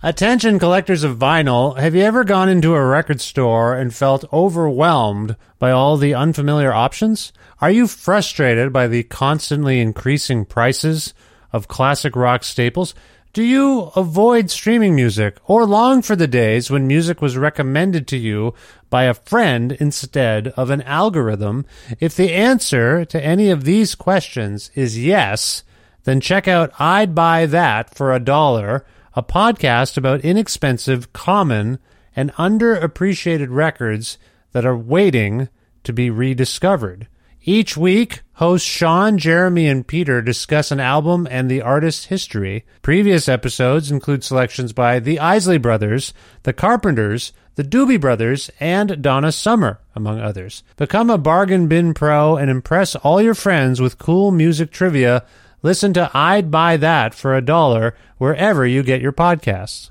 Attention collectors of vinyl, have you ever gone into a record store and felt overwhelmed by all the unfamiliar options? Are you frustrated by the constantly increasing prices of classic rock staples? Do you avoid streaming music or long for the days when music was recommended to you by a friend instead of an algorithm? If the answer to any of these questions is yes, then check out I'd Buy That for a Dollar, a podcast about inexpensive, common, and underappreciated records that are waiting to be rediscovered. Each week, hosts Sean, Jeremy, and Peter discuss an album and the artist's history. Previous episodes include selections by the Isley Brothers, the Carpenters, the Doobie Brothers, and Donna Summer, among others. Become a bargain bin pro and impress all your friends with cool music trivia. Listen to I'd Buy That for a Dollar wherever you get your podcasts.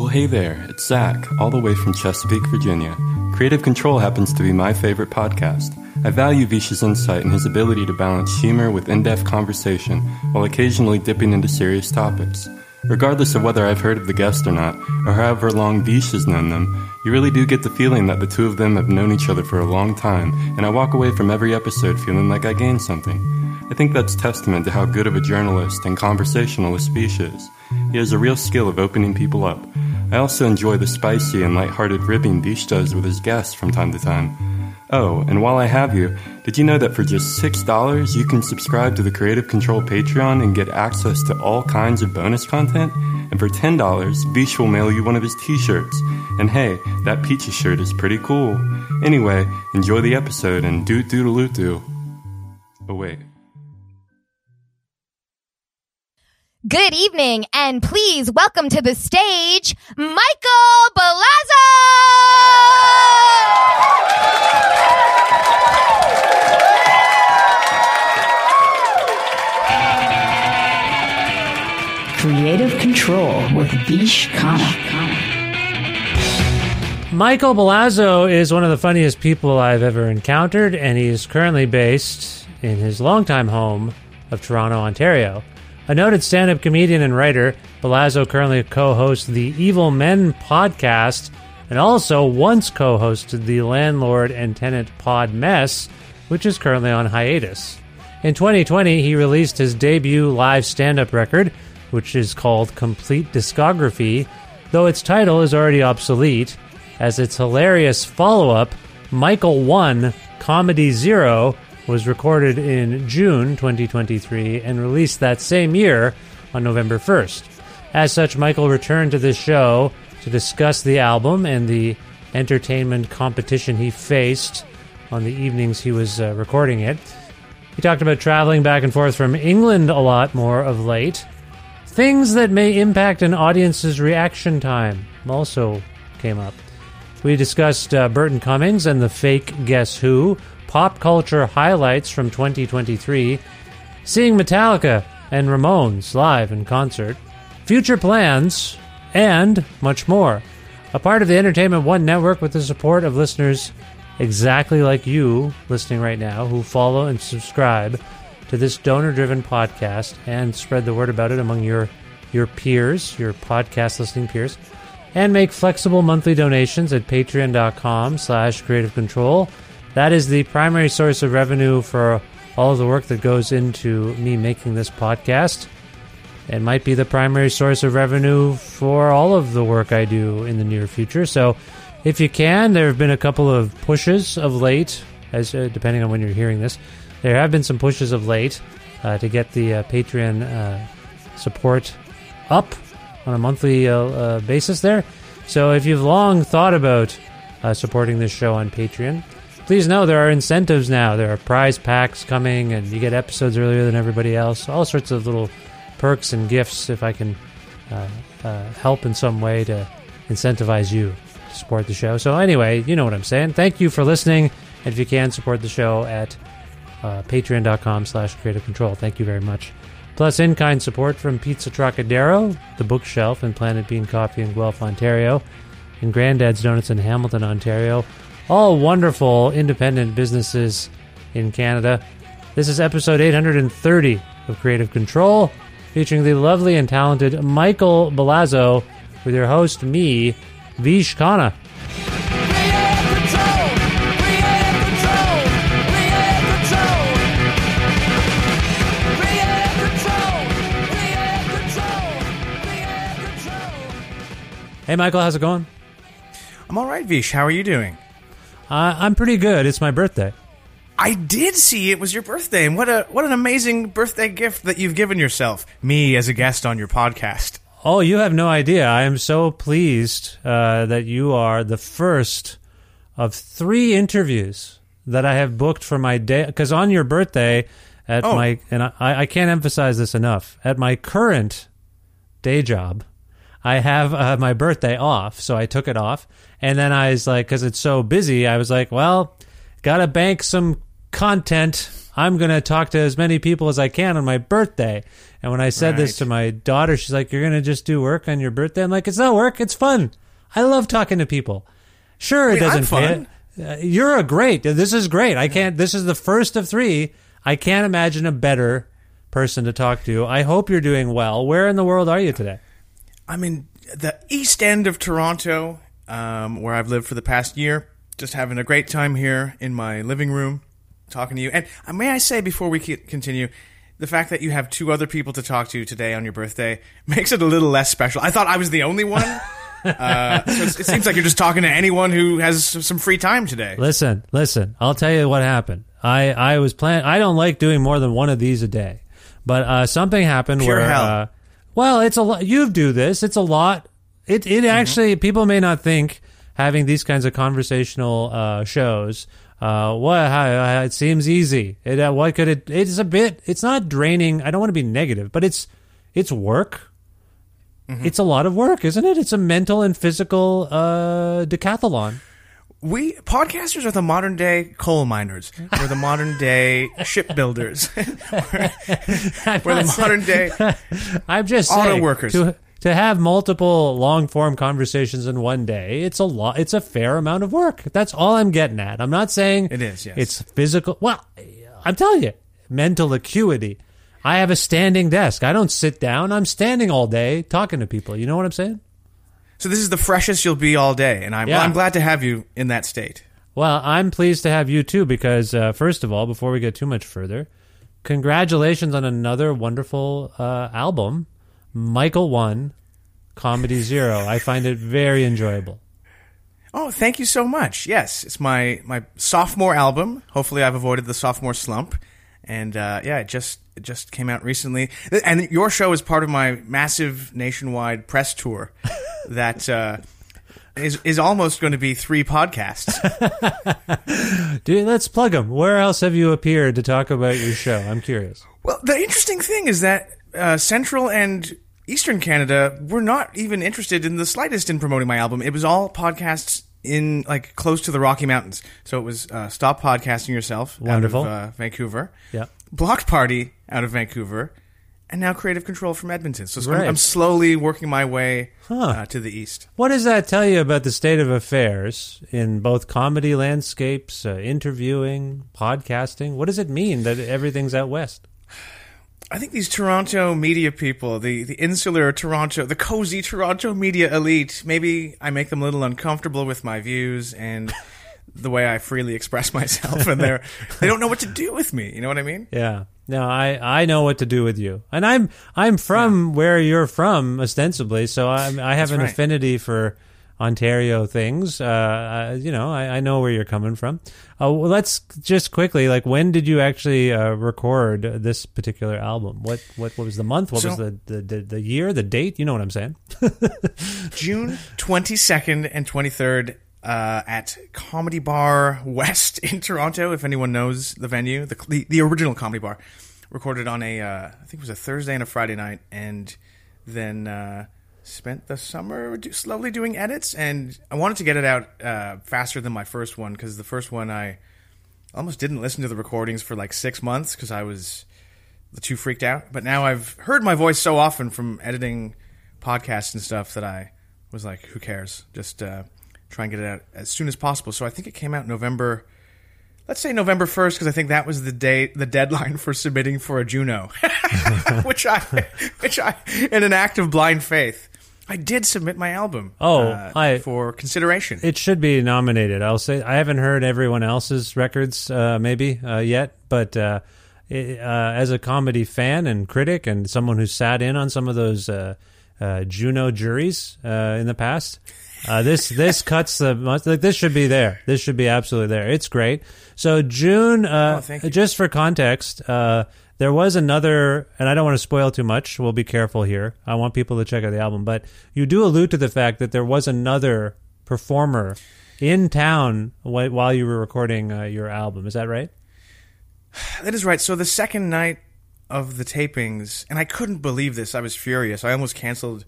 Well, hey there, it's Zach, all the way from Chesapeake, Virginia. Kreative Kontrol happens to be my favorite podcast. I value Vish's insight and his ability to balance humor with in depth conversation while occasionally dipping into serious topics. Regardless of whether I've heard of the guest or not, or however long Vish has known them, you really do get the feeling that the two of them have known each other for a long time, and I walk away from every episode feeling like I gained something. I think that's testament to how good of a journalist and conversationalist Vish is. He has a real skill of opening people up. I also enjoy the spicy and light-hearted ribbing Vish does with his guests from time to time. Oh, and while I have you, did you know that for just $6 you can subscribe to the Kreative Kontrol Patreon and get access to all kinds of bonus content? And for $10, Vish will mail you one of his t shirts. And hey, that Peaches shirt is pretty cool. Anyway, enjoy the episode and doodaloo doo. Doo. Oh, wait. Good evening, and please welcome to the stage Michael Balazo! Michael Balazo is one of the funniest people I've ever encountered, and he is currently based in his longtime home of Toronto, Ontario. A noted stand up comedian and writer, Balazo currently co hosts the Evil Men podcast and also once co hosted the Landlord and Tenant Pod Mess, which is currently on hiatus. In 2020, he released his debut live stand up record, which is called Complete Discography, though its title is already obsolete, as its hilarious follow up, Michael 1 Comedy Zero, was recorded in June 2023 and released that same year on November 1st. As such, Michael returned to this show to discuss the album and the entertainment competition he faced on the evenings he was uh, recording it. He talked about traveling back and forth from England a lot more of late, Things that may impact an audience's reaction time also came up. We discussed uh, Burton Cummings and the fake Guess Who, pop culture highlights from 2023, seeing Metallica and Ramones live in concert, future plans, and much more. A part of the Entertainment One network with the support of listeners exactly like you listening right now who follow and subscribe to this donor driven podcast and spread the word about it among your your peers, your podcast listening peers, and make flexible monthly donations at patreon.com slash kreative kontrol. That is the primary source of revenue for all of the work that goes into me making this podcast. It might be the primary source of revenue for all of the work I do in the near future. So if you can, there have been a couple of pushes of late, as uh, depending on when you're hearing this. There have been some pushes of late uh, to get the uh, Patreon uh, support up on a monthly uh, uh, basis there. So if you've long thought about uh, supporting this show on Patreon, please know there are incentives now. There are prize packs coming, and you get episodes earlier than everybody else. All sorts of little perks and gifts if I can help in some way to incentivize you to support the show. So anyway, you know what I'm saying. Thank you for listening. And if you can support the show at uh, patreon.com slash kreative kontrol. Thank you very much. Plus in-kind support from Pizza Trokadero, The Bookshelf, and Planet Bean Coffee in Guelph, Ontario, and Grandad's Donuts in Hamilton, Ontario. All wonderful independent businesses in Canada. This is episode 830 of Kreative Kontrol, featuring the lovely and talented Michael Balazo with your host, me, Vish Khanna. Hey, Michael, how's it going? I'm all right, Vish. How are you doing? Uh, I'm pretty good. It's my birthday. I did see it was your birthday, and what a what an amazing birthday gift that you've given yourself. Me as a guest on your podcast. Oh, you have no idea. I am so pleased uh, that you are the first of three interviews that I have booked for my day. Because on your birthday, at Oh. my and I, I can't emphasize this enough. At my current day job, I have uh, my birthday off, so I took it off, and then I was like, because it's so busy, I was like, well, gotta bank some content. I'm gonna talk to as many people as I can on my birthday. And when I said this to my daughter, she's like, "You're gonna just do work on your birthday?" I'm like, "It's not work. It's fun. I love talking to people. Sure, it Wait, I'm doesn't. Uh, you're a great. This is great. I can't. This is the first of three. I can't imagine a better person to talk to. I hope you're doing well. Where in the world are you today? I'm in the east end of Toronto, um, where I've lived for the past year. Just having a great time here in my living room, talking to you. And uh, may I say before we continue, the fact that you have two other people to talk to today on your birthday makes it a little less special. I thought I was the only one. uh, so it seems like you're just talking to anyone who has some free time today. Listen, listen. I'll tell you what happened. I I was plan. I don't like doing more than one of these a day, but uh, something happened Pure where. Uh, well, it's a lot. You do this. It's a lot. It it actually people may not think having these kinds of conversational uh, shows. Uh, what? How, it seems easy. It, uh, what could it? It's a bit. It's not draining. I don't want to be negative, but it's it's work. It's a lot of work, isn't it? It's a mental and physical uh, decathlon. We podcasters are the modern day coal miners. We're the modern day shipbuilders. we're, we're the modern day. I'm just Auto saying, workers. to to have multiple long form conversations in one day. It's a lot. It's a fair amount of work. That's all I'm getting at. I'm not saying It is, yes. It's physical. Well, I'm telling you, mental acuity. I have a standing desk. I don't sit down. I'm standing all day talking to people. You know what I'm saying? So this is the freshest you'll be all day, and I'm Yeah. well, I'm glad to have you in that state. Well, I'm pleased to have you too because, uh, first of all, before we get too much further, congratulations on another wonderful uh, album, Michael One, Comedy Zero. I find it very enjoyable. Oh, thank you so much. Yes, it's my my sophomore album. Hopefully, I've avoided the sophomore slump, and uh, yeah, it just it just came out recently. And your show is part of my massive nationwide press tour that uh, is is almost going to be three podcasts. Dude, let's plug them. Where else have you appeared to talk about your show? I'm curious. Well, the interesting thing is that uh, Central and Eastern Canada were not even interested in the slightest in promoting my album. It was all podcasts in like close to the Rocky Mountains. So it was uh, Stop Podcasting Yourself Wonderful. out of uh, Vancouver, Yeah. Block Party out of Vancouver, and now Kreative Kontrol from Edmonton. So I'm- Right. I'm, slowly working my way uh, to the east. What does that tell you about the state of affairs in both comedy landscapes, uh, interviewing, podcasting? What does it mean that everything's out west? I think these Toronto media people, the, the insular Toronto, the cozy Toronto media elite, maybe I make them a little uncomfortable with my views and the way I freely express myself, and they're they don't know what to do with me. You know what I mean? Yeah. No, I, I know what to do with you, and I'm I'm from where you're from ostensibly, so I'm, I have That's an right. affinity for Ontario things. Uh, uh, you know, I, I know where you're coming from. Uh, well, let's just quickly, like, when did you actually uh, record this particular album? What what what was the month? What was the, the, the the year? The date? You know what I'm saying? June 22nd and 23rd uh, at Comedy Bar West in Toronto. If anyone knows the venue, the the, the original Comedy Bar, recorded on a uh, I think it was a Thursday and a Friday night, and then uh, spent the summer do, slowly doing edits. And I wanted to get it out uh, faster than my first one because the first one I almost didn't listen to the recordings for like six months because I was too freaked out. But now I've heard my voice so often from editing podcasts and stuff that I was like, who cares? Just uh, try and get it out as soon as possible. So I think it came out November. Let's say November first, because I think that was the date, the deadline for submitting for a Juno, which I, which I, in an act of blind faith, I did submit my album. Oh, uh, I- for consideration. It should be nominated. I'll say I haven't heard everyone else's records, uh, maybe uh, yet, but uh, it, uh, as a comedy fan and critic and someone who sat in on some of those uh, uh, Juno juries uh, in the past, uh, this this cuts the like this should be there. This should be absolutely there. It's great. So June, uh, Oh, just for context. There was another, and I don't want to spoil too much. We'll be careful here. I want people to check out the album, but you do allude to the fact that there was another performer in town while you were recording uh, your album. Is that right? That is right. So the second night of the tapings, and I couldn't believe this. I was furious. I almost canceled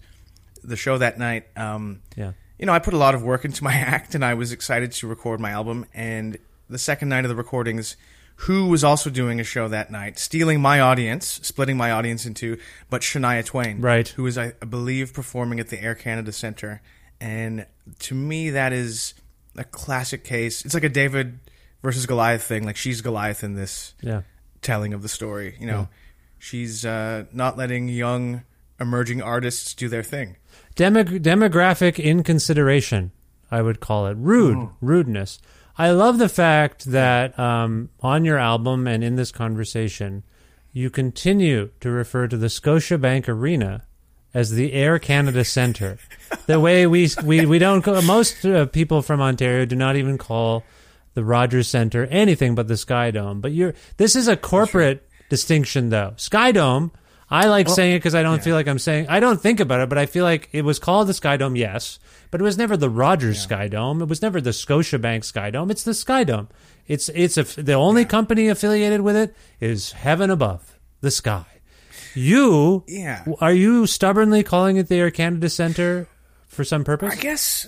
the show that night. Um, Yeah. You know, I put a lot of work into my act, and I was excited to record my album. And the second night of the recordings, who was also doing a show that night, stealing my audience, splitting my audience into, but Shania Twain, Right. Who is, I believe, performing at the Air Canada Center. And to me, that is a classic case. It's like a David versus Goliath thing. Like she's Goliath in this Yeah. telling of the story. You know, she's uh, not letting young emerging artists do their thing. Demo- demographic inconsideration, I would call it. Rude, rudeness. I love the fact that um, on your album and in this conversation, you continue to refer to the Scotiabank Arena as the Air Canada Centre. the way we we we don't most uh, people from Ontario do not even call the Rogers Centre anything but the Sky Dome. But you're this is a corporate distinction though. Sky Dome. I like saying it because I don't feel like I'm saying I don't think about it, but I feel like it was called the Sky Dome, yes, but it was never the Rogers Sky Dome. It was never the Scotiabank Sky Dome. It's the Sky Dome. It's it's a, the only company affiliated with it is Heaven Above, the sky. You Yeah. are you stubbornly calling it the Air Canada Center for some purpose? I guess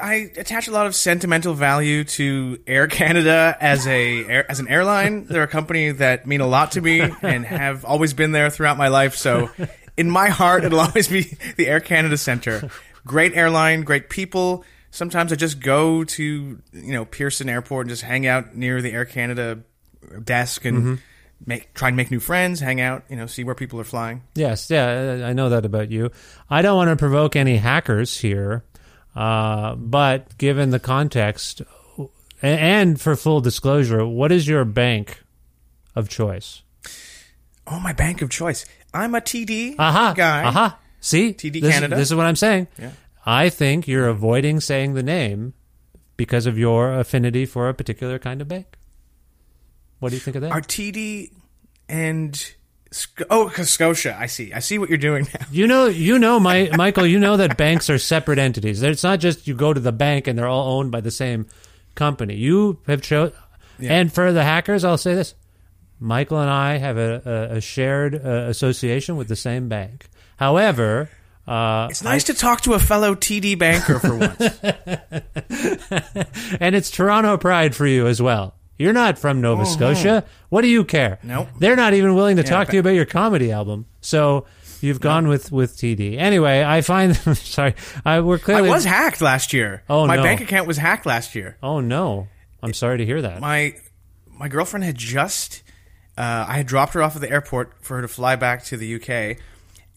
I attach a lot of sentimental value to Air Canada as a as an airline. They're a company that mean a lot to me and have always been there throughout my life. So, in my heart, it'll always be the Air Canada Center. Great airline, great people. Sometimes I just go to you know Pearson Airport and just hang out near the Air Canada desk and mm-hmm. make try and make new friends, hang out, you know, see where people are flying. Yes, yeah, I know that about you. I don't want to provoke any hackers here, uh, but given the context, and for full disclosure, what is your bank of choice? Oh, my bank of choice. I'm a TD Aha, guy. aha. See, TD this, Canada. This is what I'm saying. Yeah. I think you're avoiding saying the name because of your affinity for a particular kind of bank. What do you think of that? Are TD and Sc- oh, 'cause Scotia. I see. I see what you're doing now. You know, you know, my, Michael. You know that banks are separate entities. It's not just you go to the bank and they're all owned by the same company. You have chosen, and for the hackers, I'll say this: Michael and I have a, a, a shared uh, association with the same bank. However, uh, It's nice to talk to a fellow TD banker for once. and it's Toronto pride for you as well. You're not from Nova Scotia. What do you care? Nope. They're not even willing to talk to you about your comedy album. So you've gone with with TD. Anyway, I find sorry, I we're I clearly was hacked last year. Oh, no. my no. bank account was hacked last year. Oh no. I'm sorry to hear that. My my girlfriend had just uh, I had dropped her off at the airport for her to fly back to the UK,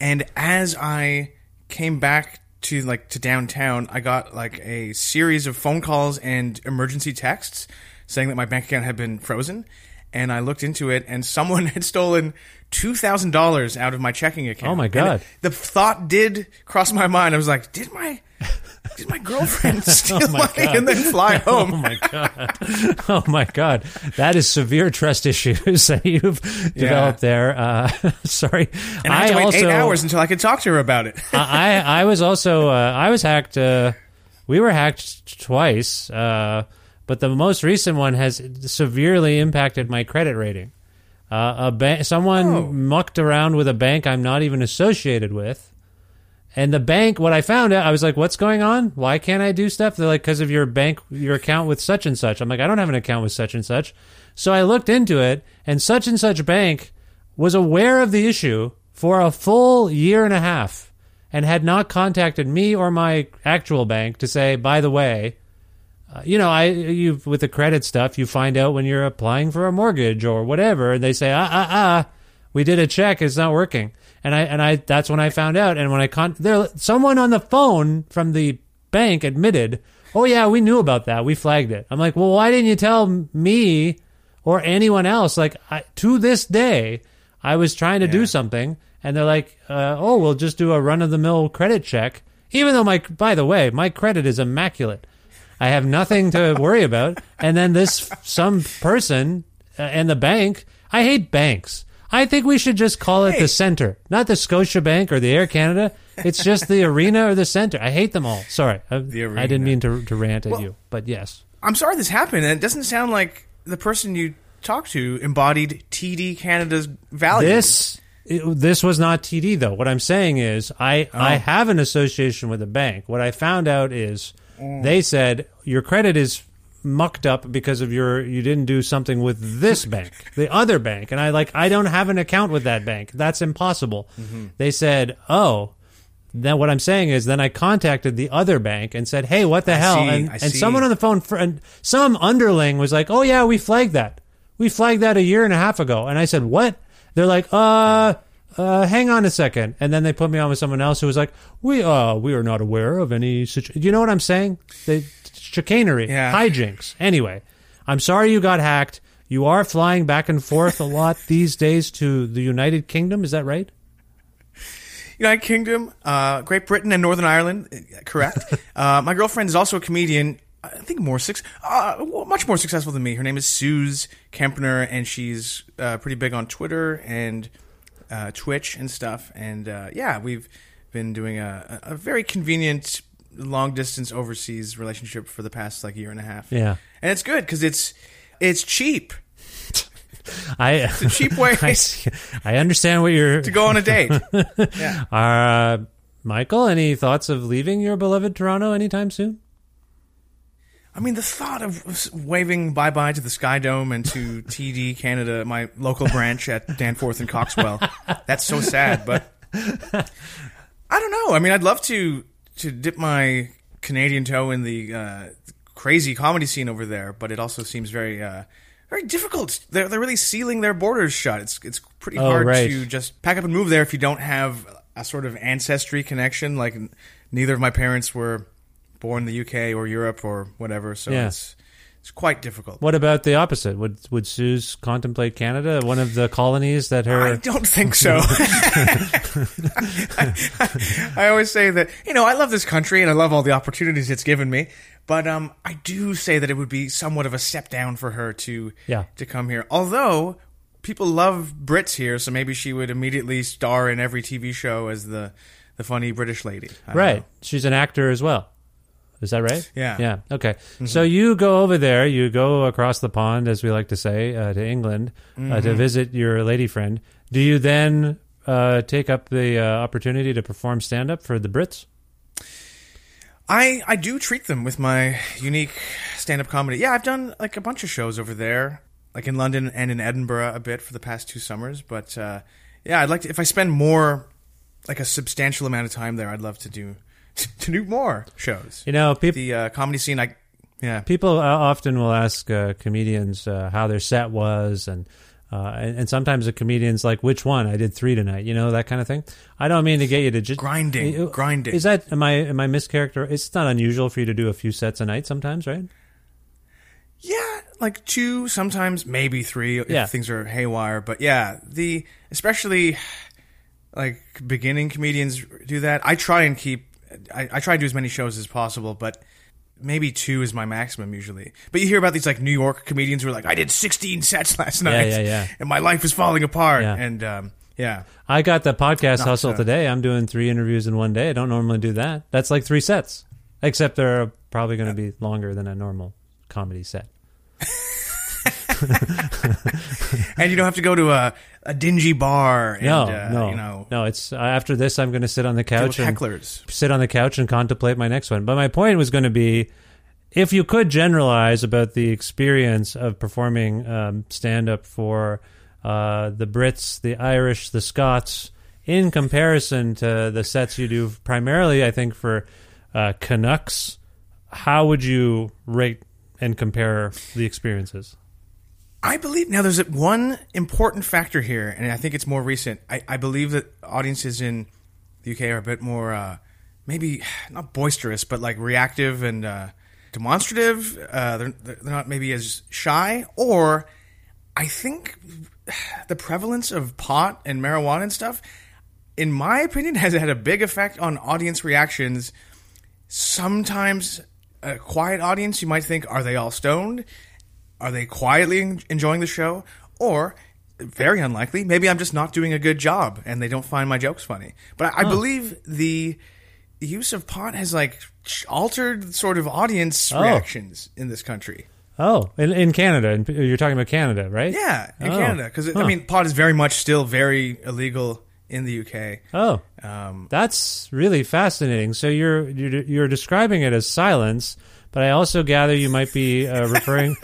and as I came back to like to downtown, I got like a series of phone calls and emergency texts saying that my bank account had been frozen. And I looked into it, and someone had stolen two thousand dollars out of my checking account. Oh, my And God. the thought did cross my mind. I was like, "Did my did my girlfriend steal Oh, my money God. and then fly home?" Oh my god! Oh my god! That is severe trust issues that you've developed there. Uh, sorry, And I had to wait also, eight hours until I could talk to her about it. I I was also uh, I was hacked. Uh, we were hacked twice, uh, but the most recent one has severely impacted my credit rating. Uh, a ba- someone Oh. mucked around with a bank I'm not even associated with. And the bank, what I found out, I was like, "What's going on? Why can't I do stuff?" They're like, "Because of your bank, your account with such and such." I'm like, "I don't have an account with such and such." So I looked into it, and such and such bank was aware of the issue for a full year and a half, and had not contacted me or my actual bank to say, "By the way, uh, you know, I you with the credit stuff, you find out when you're applying for a mortgage or whatever, and they say, ah ah ah, we did a check, it's not working, and I and I that's when I found out, and when I con there someone on the phone from the bank admitted, oh yeah, we knew about that, we flagged it. I'm like, well, why didn't you tell me or anyone else? Like I, to this day, I was trying to do something, and they're like, uh, oh, we'll just do a run of the mill credit check, even though my by the way, my credit is immaculate. I have nothing to worry about. And then this some person uh, and the bank. I hate banks. I think we should just call it the center, not the Scotia Bank or the Air Canada. It's just the arena or the center. I hate them all. Sorry, I, I didn't mean to, to rant at Well- you, but yes. I'm sorry this happened, and it doesn't sound like the person you talked to embodied TD Canada's values. This it- this was not TD though. What I'm saying is I I have an association with a bank. What I found out is they said your credit is mucked up because of your you didn't do something with this bank, the other bank. And I like I don't have an account with that bank. That's impossible. They said, "Oh, then what I'm saying is, then I contacted the other bank and said, "Hey, what the I hell?" see, and and someone on the phone, and some underling was like, "Oh yeah, we flagged that. We flagged that a year and a half ago." And I said, "What?" They're like, "Uh." Uh, hang on a second, and then they put me on with someone else who was like, "We, uh, we are not aware of any situ-. You know what I'm saying? The chicanery, Yeah. hijinks. Anyway, I'm sorry you got hacked. You are flying back and forth a lot these days to the United Kingdom. Is that right? United Kingdom, uh, Great Britain, and Northern Ireland. uh, Correct. uh, my girlfriend is also a comedian. I think more six, uh, much more successful than me. Her name is Suze Kempner, and she's uh, pretty big on Twitter and uh, Twitch and stuff. And uh, yeah, we've been doing a, a very convenient long distance overseas relationship for the past like year and a half. Yeah. and it's good because it's it's cheap I a cheap way I, I understand what you're to go on a date. Uh, Michael, any thoughts of leaving your beloved Toronto anytime soon? I mean, the thought of waving bye bye to the Sky Dome and to TD Canada, my local branch at Danforth and Coxwell, that's so sad. But I don't know. I mean, I'd love to to dip my Canadian toe in the uh, crazy comedy scene over there, but it also seems very uh, very difficult. They're they're really sealing their borders shut. It's it's pretty Oh, hard right. to just pack up and move there if you don't have a sort of ancestry connection. Like n- neither of my parents were born in the UK or Europe or whatever, so Yeah. it's it's quite difficult. What about the opposite? Would would Suze contemplate Canada, one of the colonies that her? I don't think so. I, I always say that you know I love this country and I love all the opportunities it's given me, but um, I do say that it would be somewhat of a step down for her to Yeah. to come here. Although people love Brits here, so maybe she would immediately star in every TV show as the the funny British lady. I right, know. she's an actor as well. Is that right? Yeah. Yeah. Okay. So you go over there. You go across the pond, as we like to say, uh, to England uh, to visit your lady friend. Do you then uh, take up the uh, opportunity to perform stand up for the Brits? I I do treat them with my unique stand-up comedy. Yeah, I've done like a bunch of shows over there, like in London and in Edinburgh a bit for the past two summers. But uh, yeah, I'd like to if I spend more, like a substantial amount of time there, I'd love to do to do more shows. You know, peop- the uh, comedy scene. I yeah, People uh, often will ask uh, comedians uh, how their set was, and, uh, and and sometimes the comedians like which one I did three tonight, you know that kind of thing. I don't mean to get you to just grinding, grinding. Is that am I am I mischaracter? It's not unusual for you to do a few sets a night sometimes, right? Yeah, like two, sometimes maybe three if Yeah. things are haywire. But yeah, the especially like beginning comedians do that. I try and keep. I, I try to do as many shows as possible, but maybe two is my maximum usually. But you hear about these like New York comedians who are like, I did 16 sets last night, yeah, yeah. and my life is falling apart. Yeah. And um, yeah, I got the podcast Not, hustle uh, today. I'm doing three interviews in one day. I don't normally do that. That's like three sets, except they're probably going to be longer than a normal comedy set. and you don't have to go to a, a dingy bar. And, No, uh, no, you know, no. It's uh, after this, I'm going to sit on the couch and hecklers. sit on the couch and contemplate my next one. But my point was going to be, if you could generalize about the experience of performing um, stand up for uh, the Brits, the Irish, the Scots, in comparison to the sets you do primarily, I think for uh, Canucks, how would you rate and compare the experiences? I believe now there's one important factor here, and I think it's more recent. I, I believe that audiences in the UK are a bit more, uh, maybe not boisterous, but like reactive and uh, demonstrative. Uh, they're, they're not maybe as shy, or I think the prevalence of pot and marijuana and stuff, in my opinion, has had a big effect on audience reactions. Sometimes a quiet audience, you might think, are they all stoned? Are they quietly enjoying the show? Or, very unlikely, maybe I'm just not doing a good job and they don't find my jokes funny. But I, I believe the use of pot has like altered sort of audience Oh. reactions in this country. Oh, in, in Canada, you're talking about Canada, right? Yeah, in Oh. Canada, because Huh. I mean, pot is very much still very illegal in the UK. Oh, Um, that's really fascinating. So you're, you're you're describing it as silence, but I also gather you might be uh, referring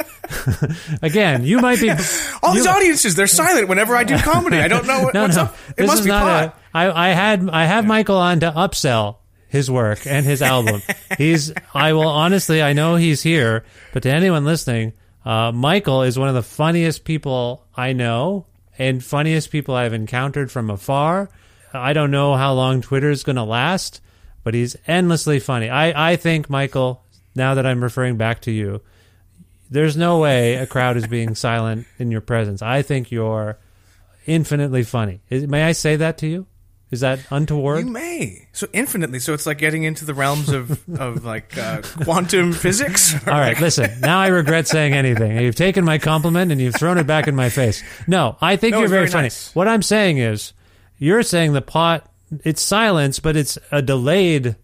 again. You might be all these audiences, they're silent whenever I do comedy. I don't know what, no, what's no. up. It This must is be not pot. a. I, I had I have Michael on to upsell his work and his album. he's. I will honestly. I know he's here, but to anyone listening, uh, Michael is one of the funniest people I know and funniest people I've encountered from afar. I don't know how long Twitter is going to last, but he's endlessly funny. I I think Michael. Now that I'm referring back to you, there's no way a crowd is being silent in your presence. I think you're infinitely funny. Is, may I say that to you? Is that untoward? You may. So infinitely. So it's like getting into the realms of, of like uh, quantum physics. All right, listen. Now I regret saying anything. You've taken my compliment and you've thrown it back in my face. No, I think No, you're very, very funny. nice. What I'm saying is, you're saying the pot. It's silence, but it's a delayed.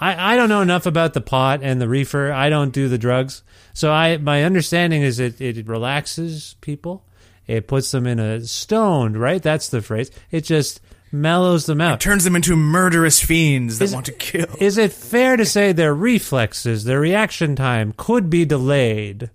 I, I don't know enough about the pot and the reefer. I don't do the drugs, so I my understanding is it it relaxes people. It puts them in a stoned. Right, that's the phrase. It just mellows them out. It turns them into murderous fiends that Is- want to kill. Is it fair to say their reflexes, their reaction time could be delayed?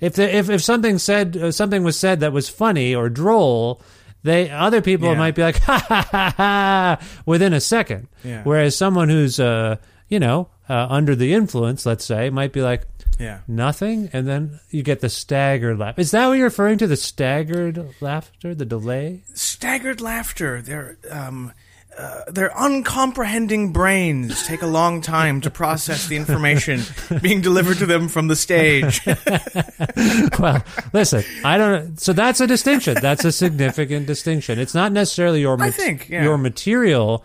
If the, if if something said uh, something was said that was funny or droll, they other people Yeah. might be like ha ha ha ha within a second. Yeah. Whereas someone who's uh you know uh, under the influence, let's say, might be like Yeah. nothing, and then you get the staggered laugh. Is that what you're referring to? The staggered laughter, the delay? Staggered laughter. There, um, uh, their uncomprehending brains take a long time to process the information being delivered to them from the stage. well, listen, I don't. So that's a distinction. That's a significant distinction. It's not necessarily your. I think, yeah. your material.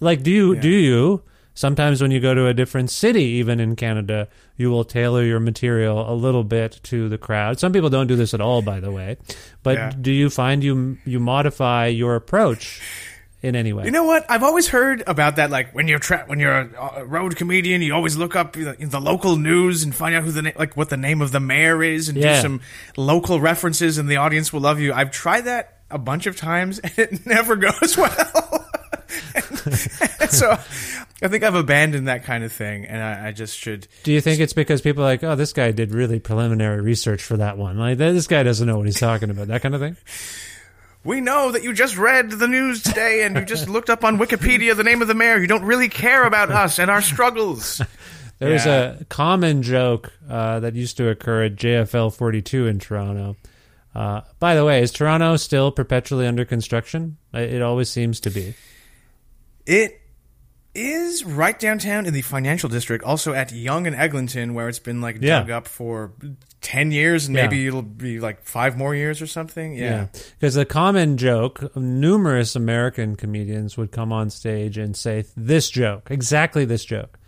Like, do you do you sometimes when you go to a different city, even in Canada, you will tailor your material a little bit to the crowd. Some people don't do this at all, by the way. But Yeah. do you find you you modify your approach in any way? You know what? I've always heard about that. Like when you're tra- when you're a, a road comedian, you always look up the, the local news and find out who the na- like what the name of the mayor is, and Yeah. do some local references, and the audience will love you. I've tried that a bunch of times and it never goes well. and so I think I've abandoned that kind of thing, and I, I just should. Do you think it's because people are like, oh, this guy did really preliminary research for that one? Like, this guy doesn't know what he's talking about. That kind of thing. We know that you just read the news today and you just looked up on Wikipedia the name of the mayor. You don't really care about us and our struggles. There was Yeah. a common joke uh, that used to occur at JFL 42 in Toronto. Uh, by the way, is Toronto still perpetually under construction? It it always seems to be. It is right downtown in the financial district, also at Yonge and Eglinton, where it's been like Yeah. dug up for ten years, and Yeah. maybe it'll be like five more years or something. Yeah, Because the common joke, numerous American comedians would come on stage and say this joke, exactly this joke.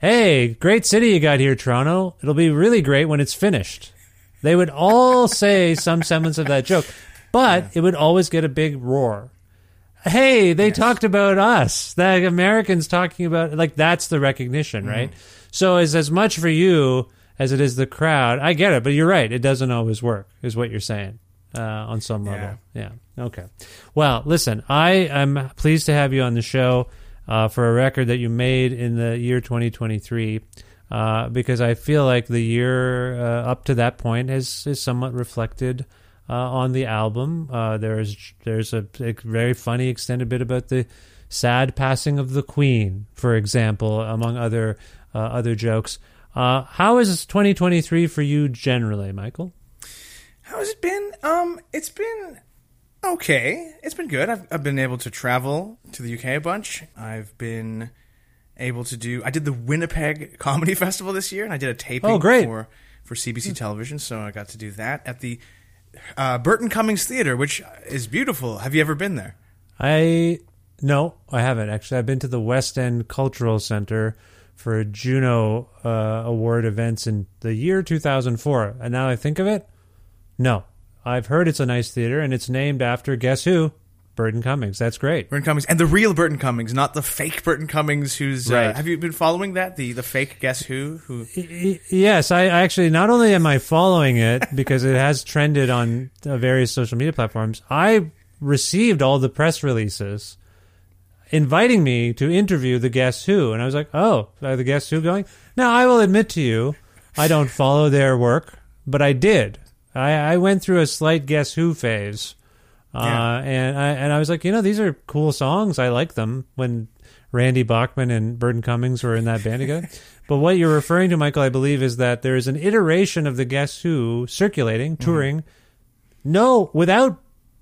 Hey, great city you got here, Toronto. It'll be really great when it's finished. They would all say some semblance of that joke, but it would always get a big roar. Hey, they talked about us. The Americans talking about like that's the recognition, right? So it's as much for you as it is the crowd. I get it, but you're right. It doesn't always work, is what you're saying uh, on some level. Yeah. Okay. Well, listen, I am pleased to have you on the show uh, for a record that you made in the year 2023. Uh, because I feel like the year uh, up to that point has is somewhat reflected uh, on the album. Uh, there's there's a, a very funny extended bit about the sad passing of the Queen, for example, among other uh, other jokes. Uh, how is 2023 for you generally, Michael? How has it been? Um, it's been okay. It's been good. I've, I've been able to travel to the UK a bunch. I've been able to do. I did the Winnipeg Comedy Festival this year, and I did a taping Oh, great. for for CBC Television. So I got to do that at the uh, Burton Cummings Theater, which is beautiful. Have you ever been there? I no, I haven't actually. I've been to the West End Cultural Center for Juno uh, Award events in the year 2004, and now I think of it, no, I've heard it's a nice theater, and it's named after guess who, Burton Cummings. That's great. Burton Cummings and the real Burton Cummings, not the fake Burton Cummings. Who's Right. uh, have you been following that? The the fake Guess Who? Who? Yes, I I actually not only am I following it because it has trended on uh, various social media platforms. I received all the press releases inviting me to interview the Guess Who, and I was like, "Oh, are the Guess Who going?" Now, I will admit to you, I don't follow their work, but I did. I, I went through a slight Guess Who phase, uh, Yeah. and I and I was like, you know, these are cool songs. I like them when Randy Bachman and Burton Cummings were in that band together. But what you're referring to, Michael, I believe, is that there is an iteration of the Guess Who circulating, touring. No, without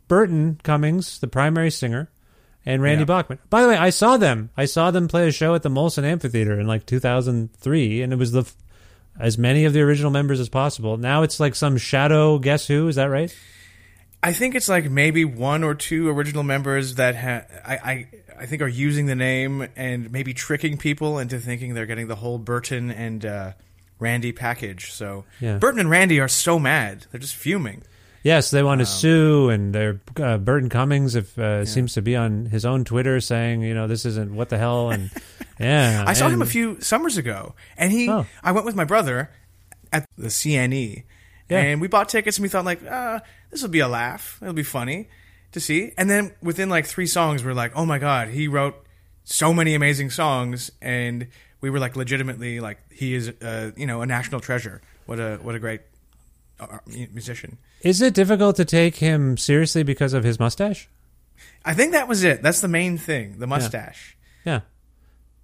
Burton Cummings, the primary singer, and Randy Yeah. Bachman. By the way, I saw them. I saw them play a show at the Molson Amphitheater in like 2003, and it was the f- as many of the original members as possible. Now it's like some shadow Guess Who. Is that right? I think it's like maybe one or two original members that ha- I, I I think are using the name and maybe tricking people into thinking they're getting the whole Burton and uh, Randy package. So Yeah. Burton and Randy are so mad; they're just fuming. Yes, they want to sue, and they're uh, Burton Cummings if uh, seems to be on his own Twitter saying, you know, this isn't what the hell, and yeah, I saw him a few summers ago, and he. Oh. I went with my brother at the CNE, Yeah. and we bought tickets, and we thought like, uh, this will be a laugh. It'll be funny to see. And then within like three songs, we're like, oh my god, he wrote so many amazing songs, and we were like, legitimately, like he is, uh, you know, a national treasure. What a what a great uh, musician. Is it difficult to take him seriously because of his mustache? I think that was it. That's the main thing, the mustache. Yeah,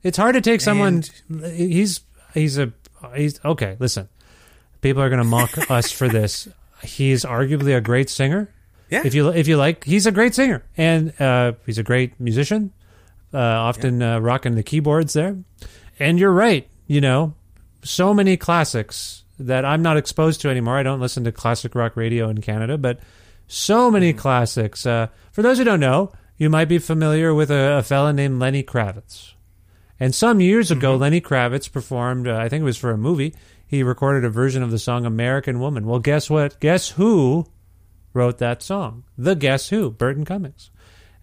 it's hard to take someone. He's he's a he's okay. Listen, people are going to mock us for this. He's arguably a great singer. Yeah. If you if you like, he's a great singer, and uh, he's a great musician. Uh, often uh, rocking the keyboards there. And you're right. You know, so many classics that I'm not exposed to anymore. I don't listen to classic rock radio in Canada, but so many classics. Uh, for those who don't know, you might be familiar with a, a fella named Lenny Kravitz. And some years ago, Lenny Kravitz performed, uh, I think it was for a movie, he recorded a version of the song American Woman. Well, guess what? Guess who wrote that song? The Guess Who, Burton Cummings.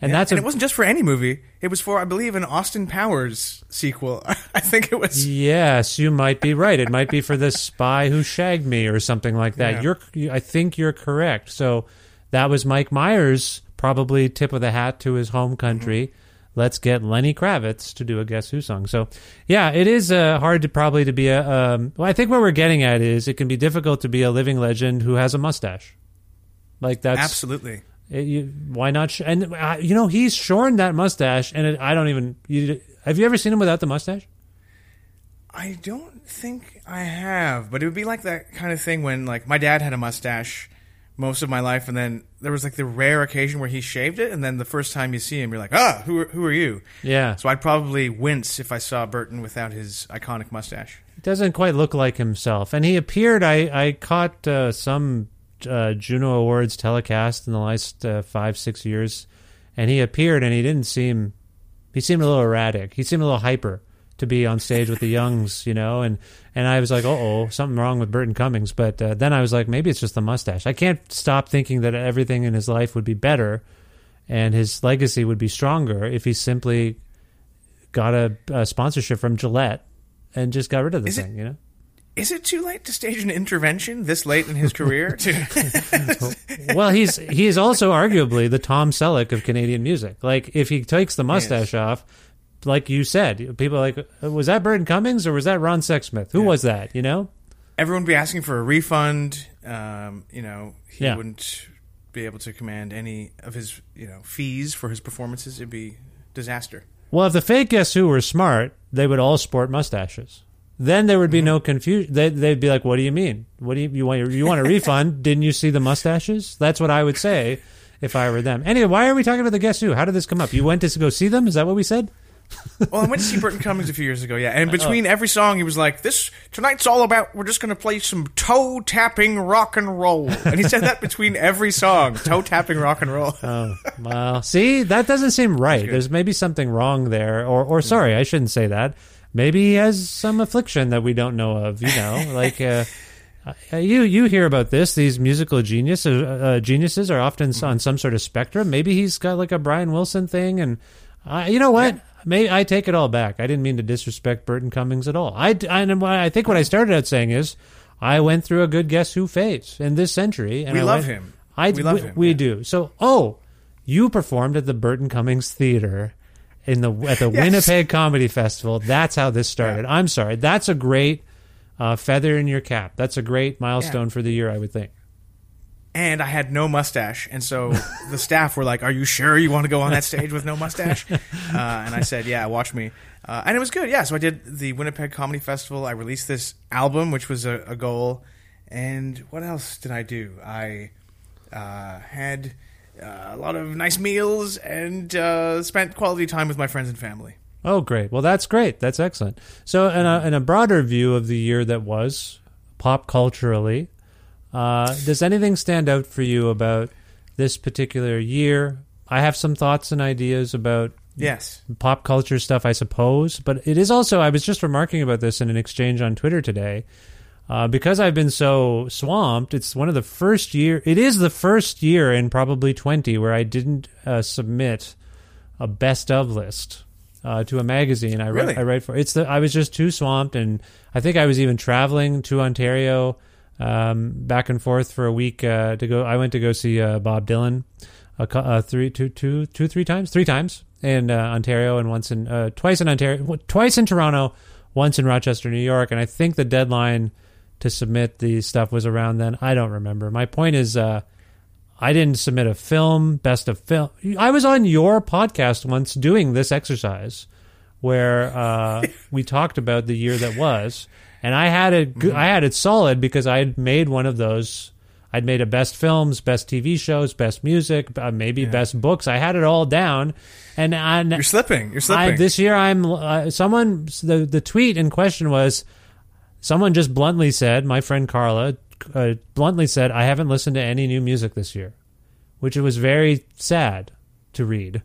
And that's and a, it wasn't just for any movie. It was for, I believe, an Austin Powers sequel. I think it was. Yes, you might be right. It might be for the spy who shagged me or something like that. Yeah. You're, I think you're correct. So that was Mike Myers' probably tip of the hat to his home country. Let's get Lenny Kravitz to do a Guess Who song. So, yeah, it is uh, hard to probably to be a. Um, well, I think what we're getting at is it can be difficult to be a living legend who has a mustache. Like that's Absolutely. it, you, why not? Sh- and uh, you know he's shorn that mustache, and it, I don't even. You, have you ever seen him without the mustache? I don't think I have, but it would be like that kind of thing when like my dad had a mustache most of my life, and then there was like the rare occasion where he shaved it, and then the first time you see him, you're like, ah, who are, who are you? Yeah. So I'd probably wince if I saw Burton without his iconic mustache. He doesn't quite look like himself. And he appeared. I I caught uh, some uh, Juno Awards telecast in the last uh, five six years, and he appeared, and he didn't seem. He seemed a little erratic. He seemed a little hyper to be on stage with the Youngs, you know, and and I was like, oh, something wrong with Burton Cummings. But uh, then I was like, maybe it's just the mustache. I can't stop thinking that everything in his life would be better, and his legacy would be stronger if he simply got a, a sponsorship from Gillette and just got rid of the Is it- thing, you know. Is it too late to stage an intervention this late in his career? to well, he's he is also arguably the Tom Selleck of Canadian music. Like if he takes the mustache off, like you said, people are like was that Burton Cummings or was that Ron Sexsmith? Who was that? You know? Everyone would be asking for a refund. Um, you know, he Yeah. wouldn't be able to command any of his you know fees for his performances. It'd be disaster. Well, if the fake Guess Who were smart, they would all sport mustaches. Then there would be no confusion. They, they'd be like, "What do you mean? What do you you want? You want a refund? Didn't you see the mustaches?" That's what I would say if I were them. Anyway, why are we talking about the Guess Who? How did this come up? You went to go see them? Is that what we said? Well, I went to see Burton Cummings a few years ago, yeah. And Oh. between every song, he was like, "This tonight's all about. We're just going to play some toe tapping rock and roll." And he said that between every song, toe tapping rock and roll. Oh, well, see, that doesn't seem right. There's maybe something wrong there, or, or sorry, I shouldn't say that. Maybe he has some affliction that we don't know of. You know, like uh, uh, you you hear about this. These musical geniuses uh, geniuses are often on some sort of spectrum. Maybe he's got like a Brian Wilson thing, and uh, you know what? May I take it all back. I didn't mean to disrespect Burton Cummings at all. I, I, I think what I started out saying is I went through a good Guess Who phase in this century. And We I love went- him. I, We love we, him, We yeah. do. So, oh, you performed at the Burton Cummings Theater in the at the Yes. Winnipeg Comedy Festival. That's how this started. I'm sorry. That's a great uh, feather in your cap. That's a great milestone for the year, I would think. And I had no mustache, and so the staff were like, "Are you sure you want to go on that stage with no mustache?" Uh, and I said, "Yeah, watch me." Uh, and it was good. Yeah, so I did the Winnipeg Comedy Festival. I released this album, which was a, a goal. And what else did I do? I uh, had uh, a lot of nice meals and uh, spent quality time with my friends and family. Oh, great. Well, that's great. That's excellent. So, in a, in a broader view of the year that was, pop culturally, uh, does anything stand out for you about this particular year? I have some thoughts and ideas about Yes. pop culture stuff, I suppose. But it is also, I was just remarking about this in an exchange on Twitter today. Uh, because I've been so swamped, it's one of the first year. It is the first year in probably twenty where I didn't uh, submit a best of list uh, to a magazine. I Really? write, I write for. It's the I was just too swamped, and I think I was even traveling to Ontario um, back and forth for a week uh, to go. I went to go see uh, Bob Dylan a, uh, three, two, two, two, three times, three times in uh, Ontario, and once in uh, twice in Ontario, twice in Toronto, once in Rochester, New York, and I think the deadline to submit the stuff was around then. I don't remember. My point is, uh, I didn't submit a film, best of film. I was on your podcast once doing this exercise where uh, we talked about the year that was, and I had it. Mm-hmm. I had it solid because I had made one of those. I'd made a best films, best TV shows, best music, uh, maybe best books. I had it all down, and, You're slipping. You're I, slipping. this year, I'm uh, someone. The the tweet in question was someone just bluntly said, my friend Carla uh, bluntly said, I haven't listened to any new music this year, which it was very sad to read.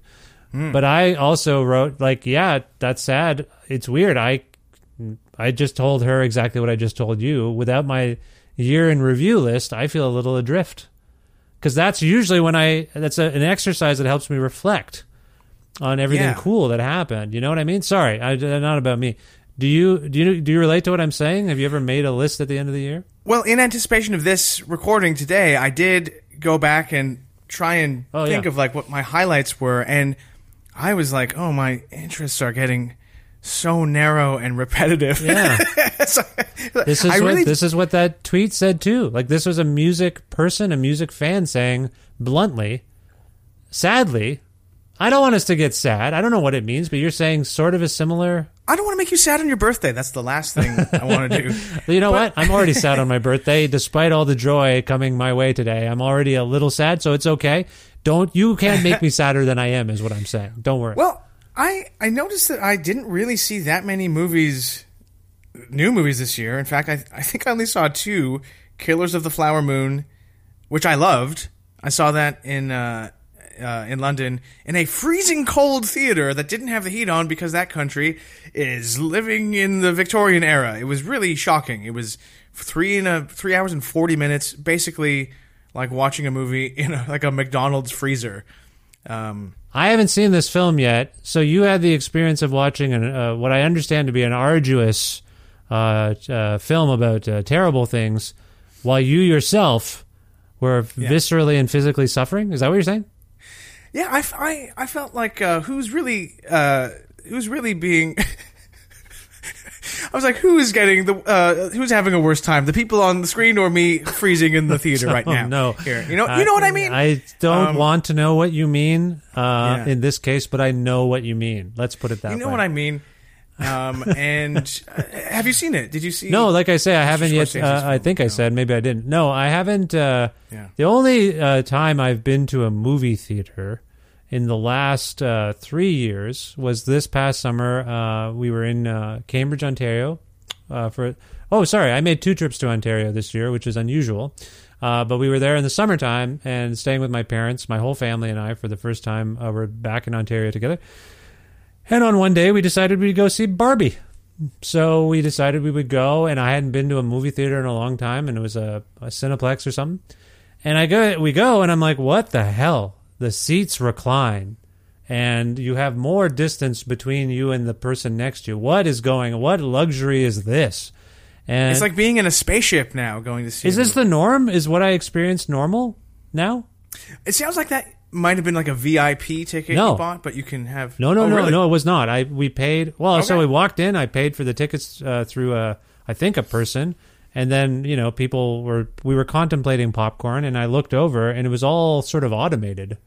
But I also wrote like, yeah, that's sad. It's weird. I I just told her exactly what I just told you. Without my year in review list, I feel a little adrift. Because that's usually when I that's a, an exercise that helps me reflect on everything Yeah. cool that happened. You know what I mean? Sorry, I, uh, not about me. Do you do you do you relate to what I'm saying? Have you ever made a list at the end of the year? Well, in anticipation of this recording today, I did go back and try and Oh, think yeah. of like what my highlights were, and I was like, oh, my interests are getting so narrow and repetitive. Yeah. So, This is I what really this is what that tweet said too. Like this was a music person, a music fan saying bluntly, sadly, I don't want us to get sad. I don't know what it means, but you're saying sort of a similar. I don't want to make you sad on your birthday. That's the last thing I want to do. You know what? I'm already sad on my birthday, despite all the joy coming my way today. I'm already a little sad, so it's okay. Don't you can't make me sadder than I am, is what I'm saying. Don't worry. Well, I I noticed that I didn't really see that many movies, new movies this year. In fact, I I think I only saw two: Killers of the Flower Moon, which I loved. I saw that in uh, uh, in London in a freezing cold theater that didn't have the heat on because that country is living in the Victorian era. It was really shocking. It was three and a three hours and forty minutes, basically like watching a movie in a, like a McDonald's freezer. Um, I haven't seen this film yet, so you had the experience of watching an, uh, what I understand to be an arduous uh, uh, film about uh, terrible things, while you yourself were viscerally and physically suffering. Is that what you're saying? Yeah, I I felt like uh, who's really uh, who's really being. I was like, who's getting the uh, who's having a worse time, the people on the screen or me freezing in the theater right Oh, now? no, here, you know, you know what I mean. I don't Um, want to know what you mean uh, Yeah. in this case, but I know what you mean. Let's put it that way. you know way. what I mean. Um, and uh, have you seen it? Did you see? No, like I say, I haven't yet. Uh, I think I said maybe I didn't. No, I haven't. Uh, Yeah. The only uh, time I've been to a movie theater in the last uh, three years was this past summer. Uh, we were in uh, Cambridge, Ontario. Uh, for oh, sorry, I made two trips to Ontario this year, which is unusual. Uh, but we were there in the summertime and staying with my parents, my whole family and I, for the first time. Uh, we're back in Ontario together. And on one day, we decided we'd go see Barbie. So we decided we would go, and I hadn't been to a movie theater in a long time, and it was a, a Cineplex or something. And I go, we go, and I'm like, what the hell? The seats recline, and you have more distance between you and the person next to you. What is going? What luxury is this? And it's like being in a spaceship now, going to see. is this the norm? Is what I experienced normal now? It sounds like that might have been like a VIP ticket No. you bought, but you can have. No, no, Oh, no, really? no. It was not. I we paid. Well, so we walked in. I paid for the tickets uh, through a, I think a person, and then you know people were we were contemplating popcorn, and I looked over, and it was all sort of automated.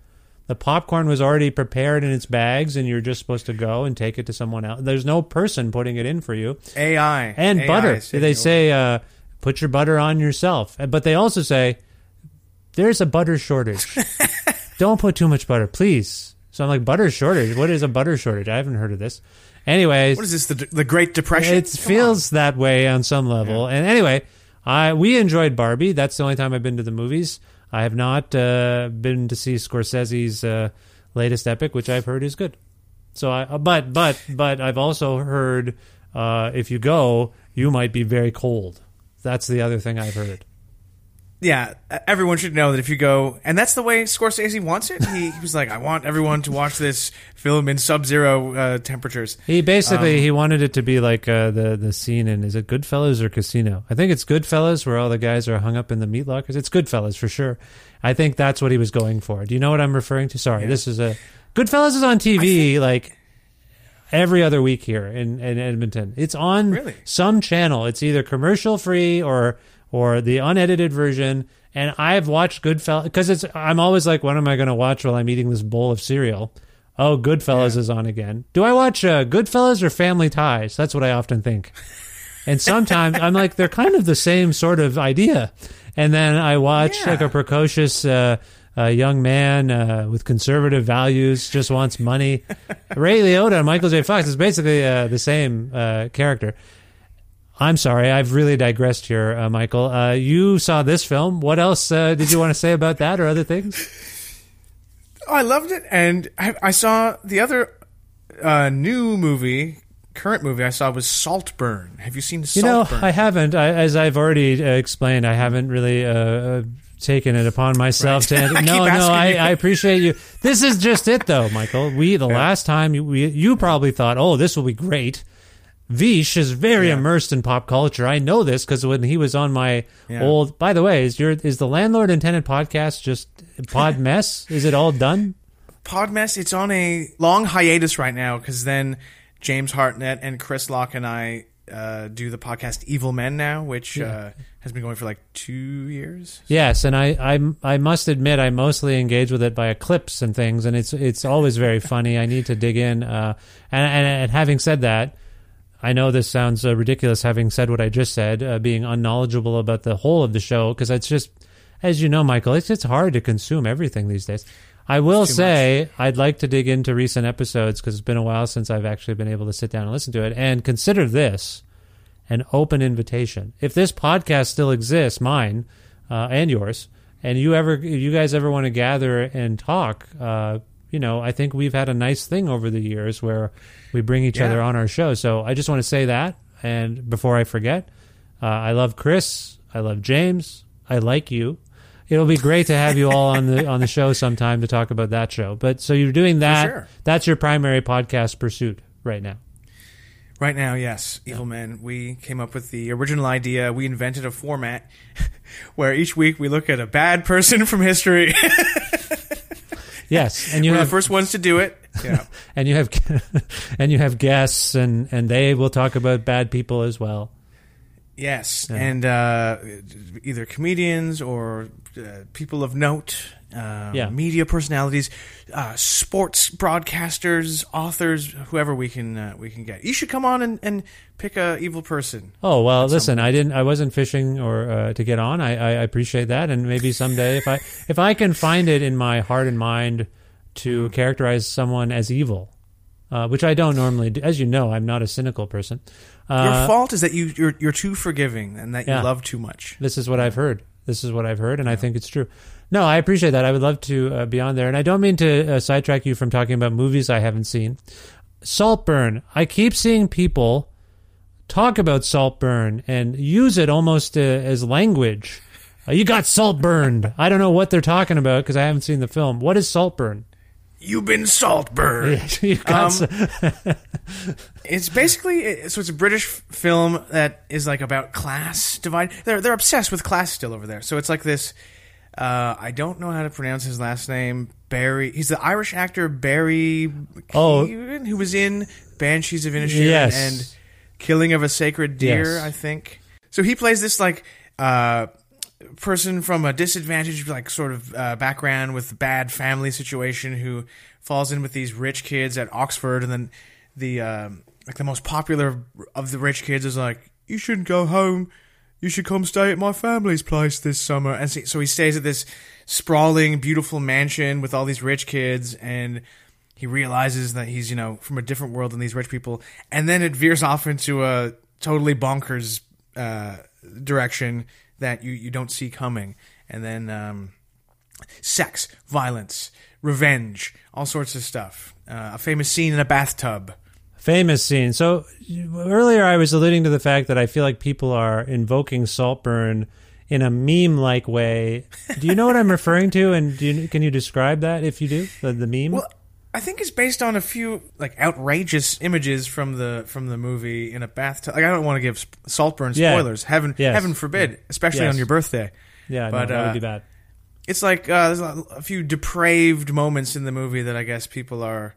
The popcorn was already prepared in its bags, and you're just supposed to go and take it to someone else. There's no person putting it in for you. AI and AI butter. They say uh, put your butter on yourself, but they also say there's a butter shortage. Don't put too much butter, please. So I'm like, butter shortage? What is a butter shortage? I haven't heard of this. Anyways, What is this? The, the Great Depression? it Come feels that way on some level. And anyway, I we enjoyed Barbie. That's the only time I've been to the movies. I have not uh, been to see Scorsese's uh, latest epic, which I've heard is good. So I, uh, but but but I've also heard uh, if you go, you might be very cold. That's the other thing I've heard. Yeah, everyone should know that if you go, and that's the way Scorsese wants it. He, he was like, I want everyone to watch this film in sub-zero uh, temperatures. He basically Um, he wanted it to be like uh, the the scene in is it Goodfellas or Casino? I think it's Goodfellas where all the guys are hung up in the meat lockers. It's Goodfellas for sure. I think that's what he was going for. Do you know what I'm referring to? Sorry, this is a Goodfellas is on TV like every other week here in, in Edmonton. It's on Really? some channel. It's either commercial free or or the unedited version. And I've watched Goodfellas because it's. I'm always like, what am I going to watch while I'm eating this bowl of cereal? Oh, Goodfellas is on again. Do I watch uh, Goodfellas or Family Ties? That's what I often think. And sometimes I'm like, they're kind of the same sort of idea. And then I watch Yeah. like a precocious uh, uh, young man uh, with conservative values, just wants money. Ray Liotta and Michael J. Fox is basically uh, the same uh, character. I'm sorry, I've really digressed here, uh, Michael. Uh, you saw this film. What else uh, did you want to say about that or other things? Oh, I loved it, and I, I saw the other uh, new movie, current movie I saw was Saltburn. Have you seen Saltburn? You know, I haven't. I, as I've already uh, explained, I haven't really uh, uh, taken it upon myself Right. to. No, no, I. I appreciate you. This is just it, though, Michael. We the last time you, we, you probably thought, oh, this will be great. Vish is very immersed in pop culture. I know this because when he was on my Yeah. old. By the way, is your is the landlord and tenant podcast just pod mess? is it all done? Pod mess. it's on a long hiatus right now because then James Hartnett and Chris Locke and I uh, do the podcast Evil Men now, which uh, has been going for like two years. Yes, and I, I I must admit I mostly engage with it by clips and things, and it's it's always very funny. I need to dig in. Uh, and, and and having said that, I know this sounds uh, ridiculous. Having said what I just said, uh, being unknowledgeable about the whole of the show, because it's just, as you know, Michael, it's it's hard to consume everything these days. I will say I'd like to dig into recent episodes because it's been a while since I've actually been able to sit down and listen to it. And consider this an open invitation. If this podcast still exists, mine uh, and yours, and you ever, you guys ever want to gather and talk, uh, you know, I think we've had a nice thing over the years where we bring each Yeah. other on our show. So I just want to say that, and before I forget, uh, I love Chris, I love James, I like you. It'll be great to have you all on the on the show sometime to talk about that show. But so you're doing that. sure. That's your primary podcast pursuit right now. Right now, yes, Evil Men. We came up with the original idea. We invented a format where each week we look at a bad person from history. Yes, and you We're have the first ones to do it. Yeah. and you have and you have guests and and they will talk about bad people as well. Yes, and uh, either comedians or uh, people of note, uh, Yeah. media personalities, uh, sports broadcasters, authors, whoever we can uh, we can get. You should come on and, and pick a evil person. Oh well, listen, I didn't, I wasn't fishing or uh, to get on. I, I appreciate that, and maybe someday if I if I can find it in my heart and mind to characterize someone as evil, uh, which I don't normally do. As you know, I'm not a cynical person. Your Uh, fault is that you you're, you're too forgiving and that Yeah. you love too much. This is what I've heard. This is what I've heard, and I think it's true. No, I appreciate that. I would love to uh, be on there, and I don't mean to uh, sidetrack you from talking about movies I haven't seen. Saltburn. I keep seeing people talk about Saltburn and use it almost uh, as language. Uh, you got salt burned. I don't know what they're talking about because I haven't seen the film. What is Saltburn? You've been saltburned. you Um, s- It's basically so it's a British film that is like about class divide. They're they're obsessed with class still over there. So it's like this. Uh, I don't know how to pronounce his last name. Barry. He's the Irish actor Barry. Oh. Keoghan, who was in Banshees of Inisherin Yes. and Killing of a Sacred Deer. Yes. I think. So he plays this like uh, person from a disadvantaged like sort of uh, background with bad family situation who falls in with these rich kids at Oxford, and then the um, like the most popular of the rich kids is like, "You shouldn't go home. You should come stay at my family's place this summer." And so he stays at this sprawling, beautiful mansion with all these rich kids, and he realizes that he's you know from a different world than these rich people, and then it veers off into a totally bonkers uh, direction that you you don't see coming, and then. Um, sex, violence, revenge, all sorts of stuff. Uh, a famous scene in a bathtub. Famous scene. So earlier I was alluding to the fact that I feel like people are invoking Saltburn in a meme-like way. Do you know what I'm referring to? And do you, can you describe that if you do the, the meme? Well, I think it's based on a few like outrageous images from the from the movie in a bathtub. Like I don't want to give Saltburn Yeah. spoilers. Heaven, Yes. heaven forbid, especially Yes. on your birthday. yeah, but no, that uh, would be bad. it's like uh, there's a few depraved moments in the movie that I guess people are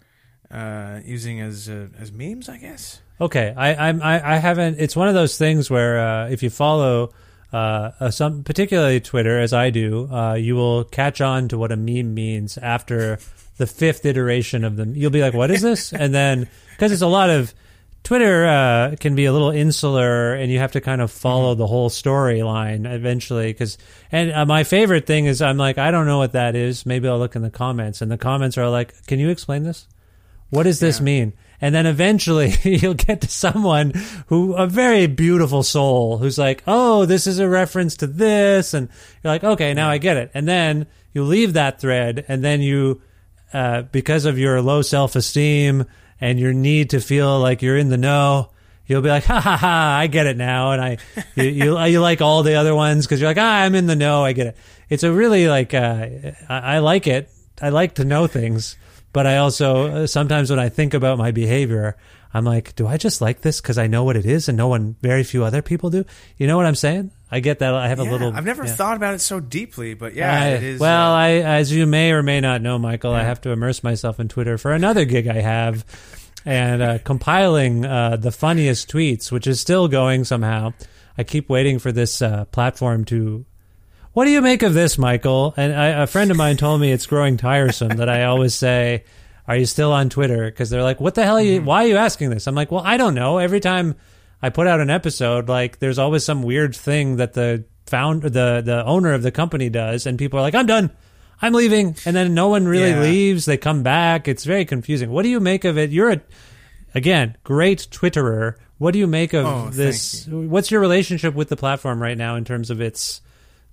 uh, using as uh, as memes. I guess. Okay, I, I'm I, I haven't. It's one of those things where uh, if you follow uh, some, particularly Twitter, as I do, uh, you will catch on to what a meme means after the fifth iteration of them. You'll be like, "What is this?" And then because it's a lot of Twitter uh, can be a little insular, and you have to kind of follow the whole storyline eventually. Because and uh, my favorite thing is I'm like, I don't know what that is. Maybe I'll look in the comments, and the comments are like, "Can you explain this?" What does this mean? And then eventually you'll get to someone who, a very beautiful soul, who's like, oh, this is a reference to this. And you're like, okay, now I get it. And then you leave that thread and then you, uh, because of your low self esteem and your need to feel like you're in the know, you'll be like, ha ha ha, I get it now. And I, you, you, you like all the other ones because you're like, ah, I'm in the know. I get it. It's a really like, uh, I, I like it. I like to know things but I also uh, sometimes when I think about my behavior, I'm like, do I just like this because I know what it is and no one, very few other people do? You know what I'm saying? I get that. I have a little. I've never yeah. thought about it so deeply, but yeah, I- it is. Well, uh, I, as you may or may not know, Michael, I have to immerse myself in Twitter for another gig I have, and uh, compiling uh, the funniest tweets, which is still going somehow. I keep waiting for this uh, platform to. What do you make of this, Michael? And I, a friend of mine told me it's growing tiresome that I always say, "Are you still on Twitter?" Because they're like, "What the hell? Are you, mm-hmm. why are you asking this?" I'm like, "Well, I don't know." Every time I put out an episode, like there's always some weird thing that the found the the owner of the company does, and people are like, "I'm done, I'm leaving," and then no one really Yeah. leaves. They come back. It's very confusing. What do you make of it? You're a again great Twitterer. What do you make of Oh, this? What's your relationship with the platform right now in terms of its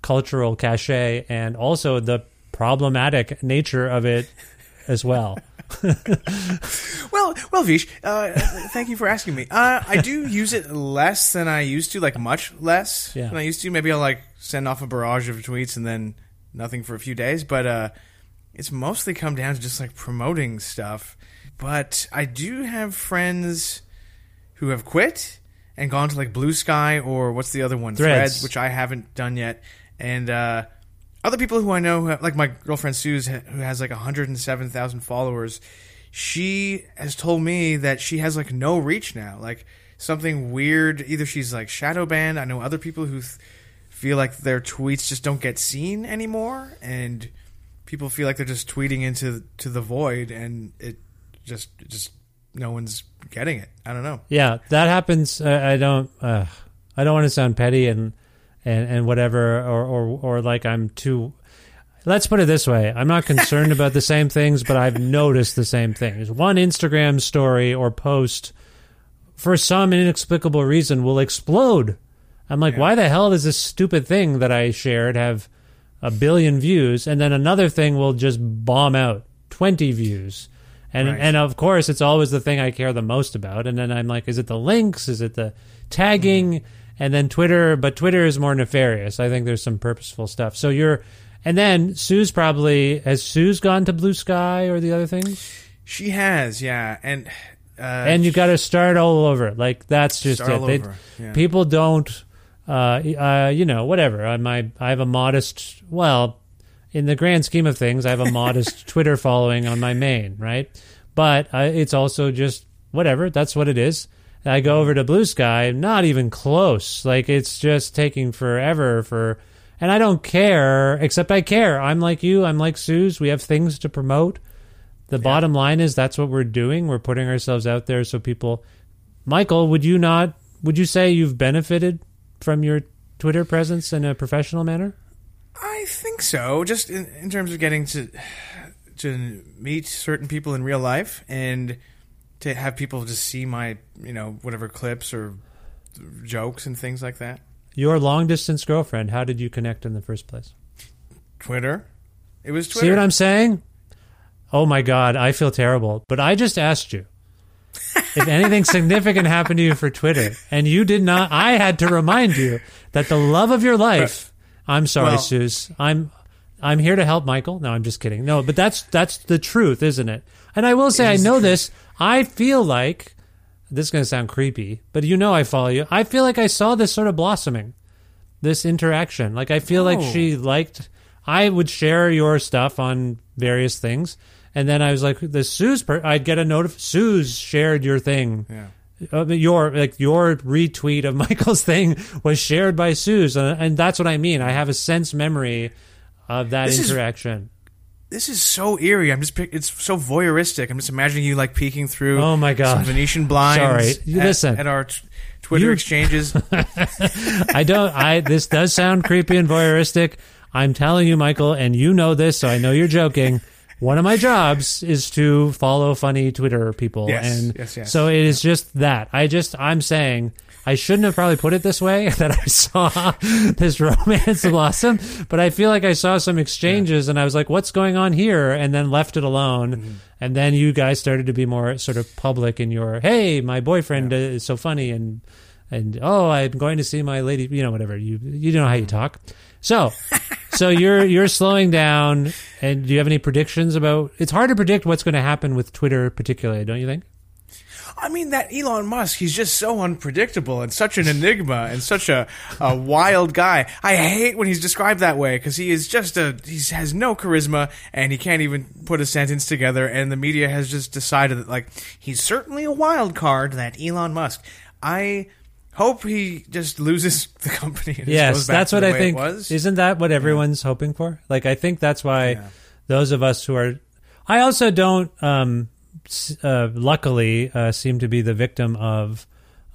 cultural cachet and also the problematic nature of it as well? Well, well, Vish, uh, thank you for asking me. Uh, I do use it less than I used to, like much less Yeah. than I used to. Maybe I'll like send off a barrage of tweets and then nothing for a few days. But uh, it's mostly come down to just like promoting stuff. But I do have friends who have quit and gone to like Bluesky or what's the other one, Threads. which I haven't done yet, and uh, other people who I know, like my girlfriend Suze, who has like 107,000 followers. She has told me that she has like no reach now, like something weird. Either she's like shadow banned. I know other people who th- feel like their tweets just don't get seen anymore, and people feel like they're just tweeting into to the void, and it just just no one's getting it. I don't know. Yeah, that happens. Uh, I don't. Uh, I don't want to sound petty and and and whatever, or or or like I'm too. Let's put it this way: I'm not concerned about the same things, but I've noticed the same things. One Instagram story or post, for some inexplicable reason, will explode. I'm like, why the hell does this stupid thing that I shared have a billion views, and then another thing will just bomb out twenty views? And Right. and of course, it's always the thing I care the most about. And then I'm like, is it the links? Is it the tagging? Mm-hmm. And then Twitter, but Twitter is more nefarious. I think there's some purposeful stuff. So you're, and then Suze probably has Suze gone to Bluesky or the other things, She has, yeah, and uh, and you got to start all over. Like that's just it. They- yeah. People don't, uh, uh, you know, whatever. I my I have a modest, well, in the grand scheme of things, I have a modest Twitter following on my main, right? But I, it's also just whatever. That's what it is. I go over to Bluesky, not even close. Like it's just taking forever for, and I don't care. Except I care. I'm like you. I'm like Suze. We have things to promote. The bottom line is that's what we're doing. We're putting ourselves out there so people. Michael, would you not? Would you say you've benefited from your Twitter presence in a professional manner? I think so. Just in, in terms of getting to to meet certain people in real life and to have people just see my you know whatever clips or jokes and things like that. Your long distance girlfriend. How did you connect in the first place? Twitter. It was Twitter. See what I'm saying? Oh my God, I feel terrible. But I just asked you if anything significant happened to you for Twitter, and you did not. I had to remind you that the love of your life. I'm sorry, Well- Suze. I'm I'm here to help Michael. No, I'm just kidding. No, but that's that's the truth, isn't it? And I will say, I know this. I feel like this is going to sound creepy, but you know, I follow you. I feel like I saw this sort of blossoming, this interaction. Like I feel like Oh. she liked. I would share your stuff on various things, and then I was like, the Suze. Per- I'd get a notif. Suze shared your thing. Yeah. Uh, your like your retweet of Michael's thing was shared by Suze, uh, and that's what I mean. I have a sense memory of that This is- interaction. This is so eerie. I'm just it's so voyeuristic. I'm just imagining you like peeking through. Oh my God. some Venetian blinds. Sorry. At, listen. at our t- Twitter You- exchanges. I don't. I this does sound creepy and voyeuristic. I'm telling you, Michael, and you know this, so I know you're joking. One of my jobs is to follow funny Twitter people, Yes, and yes, yes. so it is just that. I just I'm saying I shouldn't have probably put it this way that I saw this romance blossom, but I feel like I saw some exchanges, and I was like, "What's going on here?" and then left it alone. Mm-hmm. And then you guys started to be more sort of public in your, "Hey, my boyfriend is so funny," and and oh, I'm going to see my lady, you know, whatever. You you know how you talk. So, so you're you're slowing down, and do you have any predictions about? It's hard to predict what's going to happen with Twitter, particularly, don't you think? I mean, that Elon Musk, he's just so unpredictable and such an enigma and such a, a wild guy. I hate when he's described that way because he is just a, he has no charisma and he can't even put a sentence together. And the media has just decided that, like, he's certainly a wild card, that Elon Musk. I hope he just loses the company. And yes, goes back that's what I think. was. Isn't that what everyone's hoping for? Like, I think that's why those of us who are. I also don't, um, uh, luckily, uh, seem to be the victim of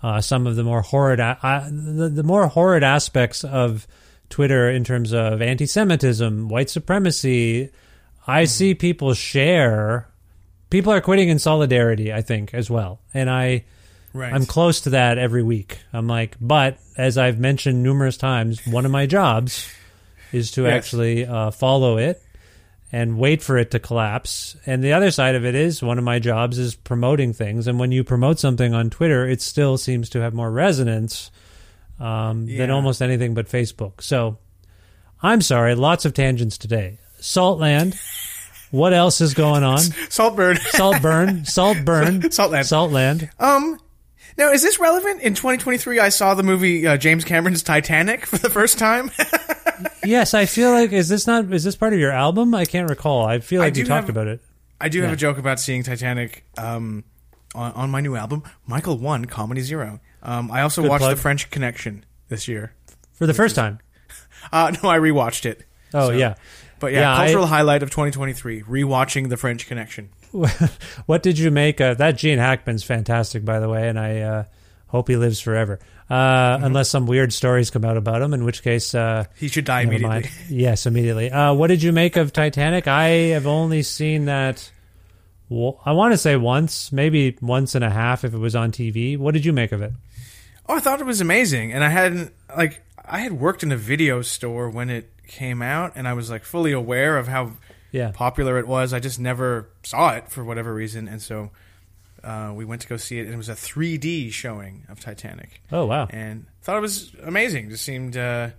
uh, some of the more horrid, a- the, the more horrid aspects of Twitter in terms of anti-Semitism, white supremacy. I see people share. People are quitting in solidarity. I think as well, and I. Right. I'm close to that every week. I'm like, but as I've mentioned numerous times, one of my jobs is to Yes. actually uh, follow it and wait for it to collapse. And the other side of it is one of my jobs is promoting things. And when you promote something on Twitter, it still seems to have more resonance um, than almost anything but Facebook. So I'm sorry, lots of tangents today. Saltland. What else is going on? Saltburn. Saltburn. Saltburn. Saltland. Saltland. Um, now is this relevant? In 2023, I saw the movie uh, James Cameron's Titanic for the first time. Yes, I feel like is this not is this part of your album? I can't recall. I feel I like you talked have- about it. I do have a joke about seeing Titanic um, on, on my new album, Michael One Comedy Zero. Um, I also Good watched plug. The French Connection this year. For the first time. Uh, no, I rewatched it. Oh So- yeah. But yeah, Yeah, I- cultural highlight of 2023: rewatching The French Connection. what did you make of that? Gene Hackman's fantastic, by the way, and I uh, hope he lives forever. Uh, Unless some weird stories come out about him, in which case uh, He should die immediately. mind. Yes, immediately. Uh, what did you make of Titanic? I have only seen that. Well, I want to say once, maybe once and a half, if it was on TV. What did you make of it? Oh, I thought it was amazing, and I hadn't like I had worked in a video store when it came out, and I was like fully aware of how Yeah. popular it was. I just never saw it for whatever reason, and so uh, we went to go see it, and it was a 3D showing of Titanic. Oh wow! And thought it was amazing. Just seemed. Uh,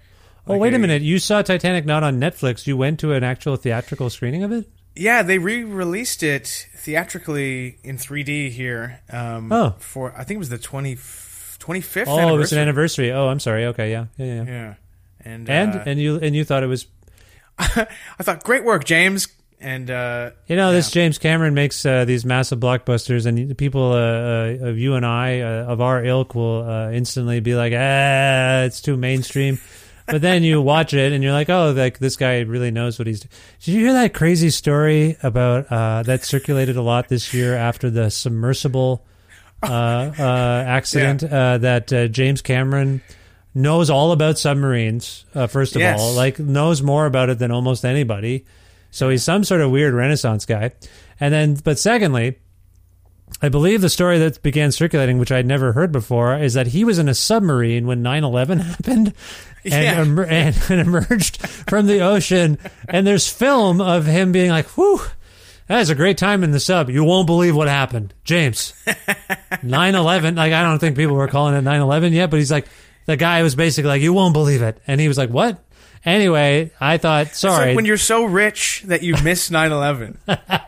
Oh wait a minute! You saw Titanic not on Netflix. You went to an actual theatrical screening of it. Yeah, they re-released it theatrically in 3D here. Um, Oh. for I think it was the 20, 25th. Oh, it was an anniversary. Oh, I'm sorry. Okay, yeah, yeah, yeah. Yeah, and And uh, and you and you thought it was I thought great work, James. And uh, You know, this James Cameron makes uh, these massive blockbusters, and the people uh, uh, of you and I, uh, of our ilk, will uh, instantly be like, "Ah, it's too mainstream." but then you watch it, and you're like, "Oh, like this guy really knows what he's." doing. Did you hear that crazy story about uh, that circulated a lot this year after the submersible uh, uh, accident? Uh, that uh, James Cameron knows all about submarines. Uh, first of Yes. all, like knows more about it than almost anybody. So he's some sort of weird Renaissance guy. And then, but secondly, I believe the story that began circulating, which I'd never heard before, is that he was in a submarine when 9 11 happened and, Yeah. emer- and, and emerged from the ocean. And there's film of him being like, whew, that was a great time in the sub. You won't believe what happened. James, 9 11. Like, I don't think people were calling it 9 11 yet, but he's like, the guy was basically like, you won't believe it. And he was like, what? Anyway, I thought, It's sorry. like when you're so rich that you miss 9/11.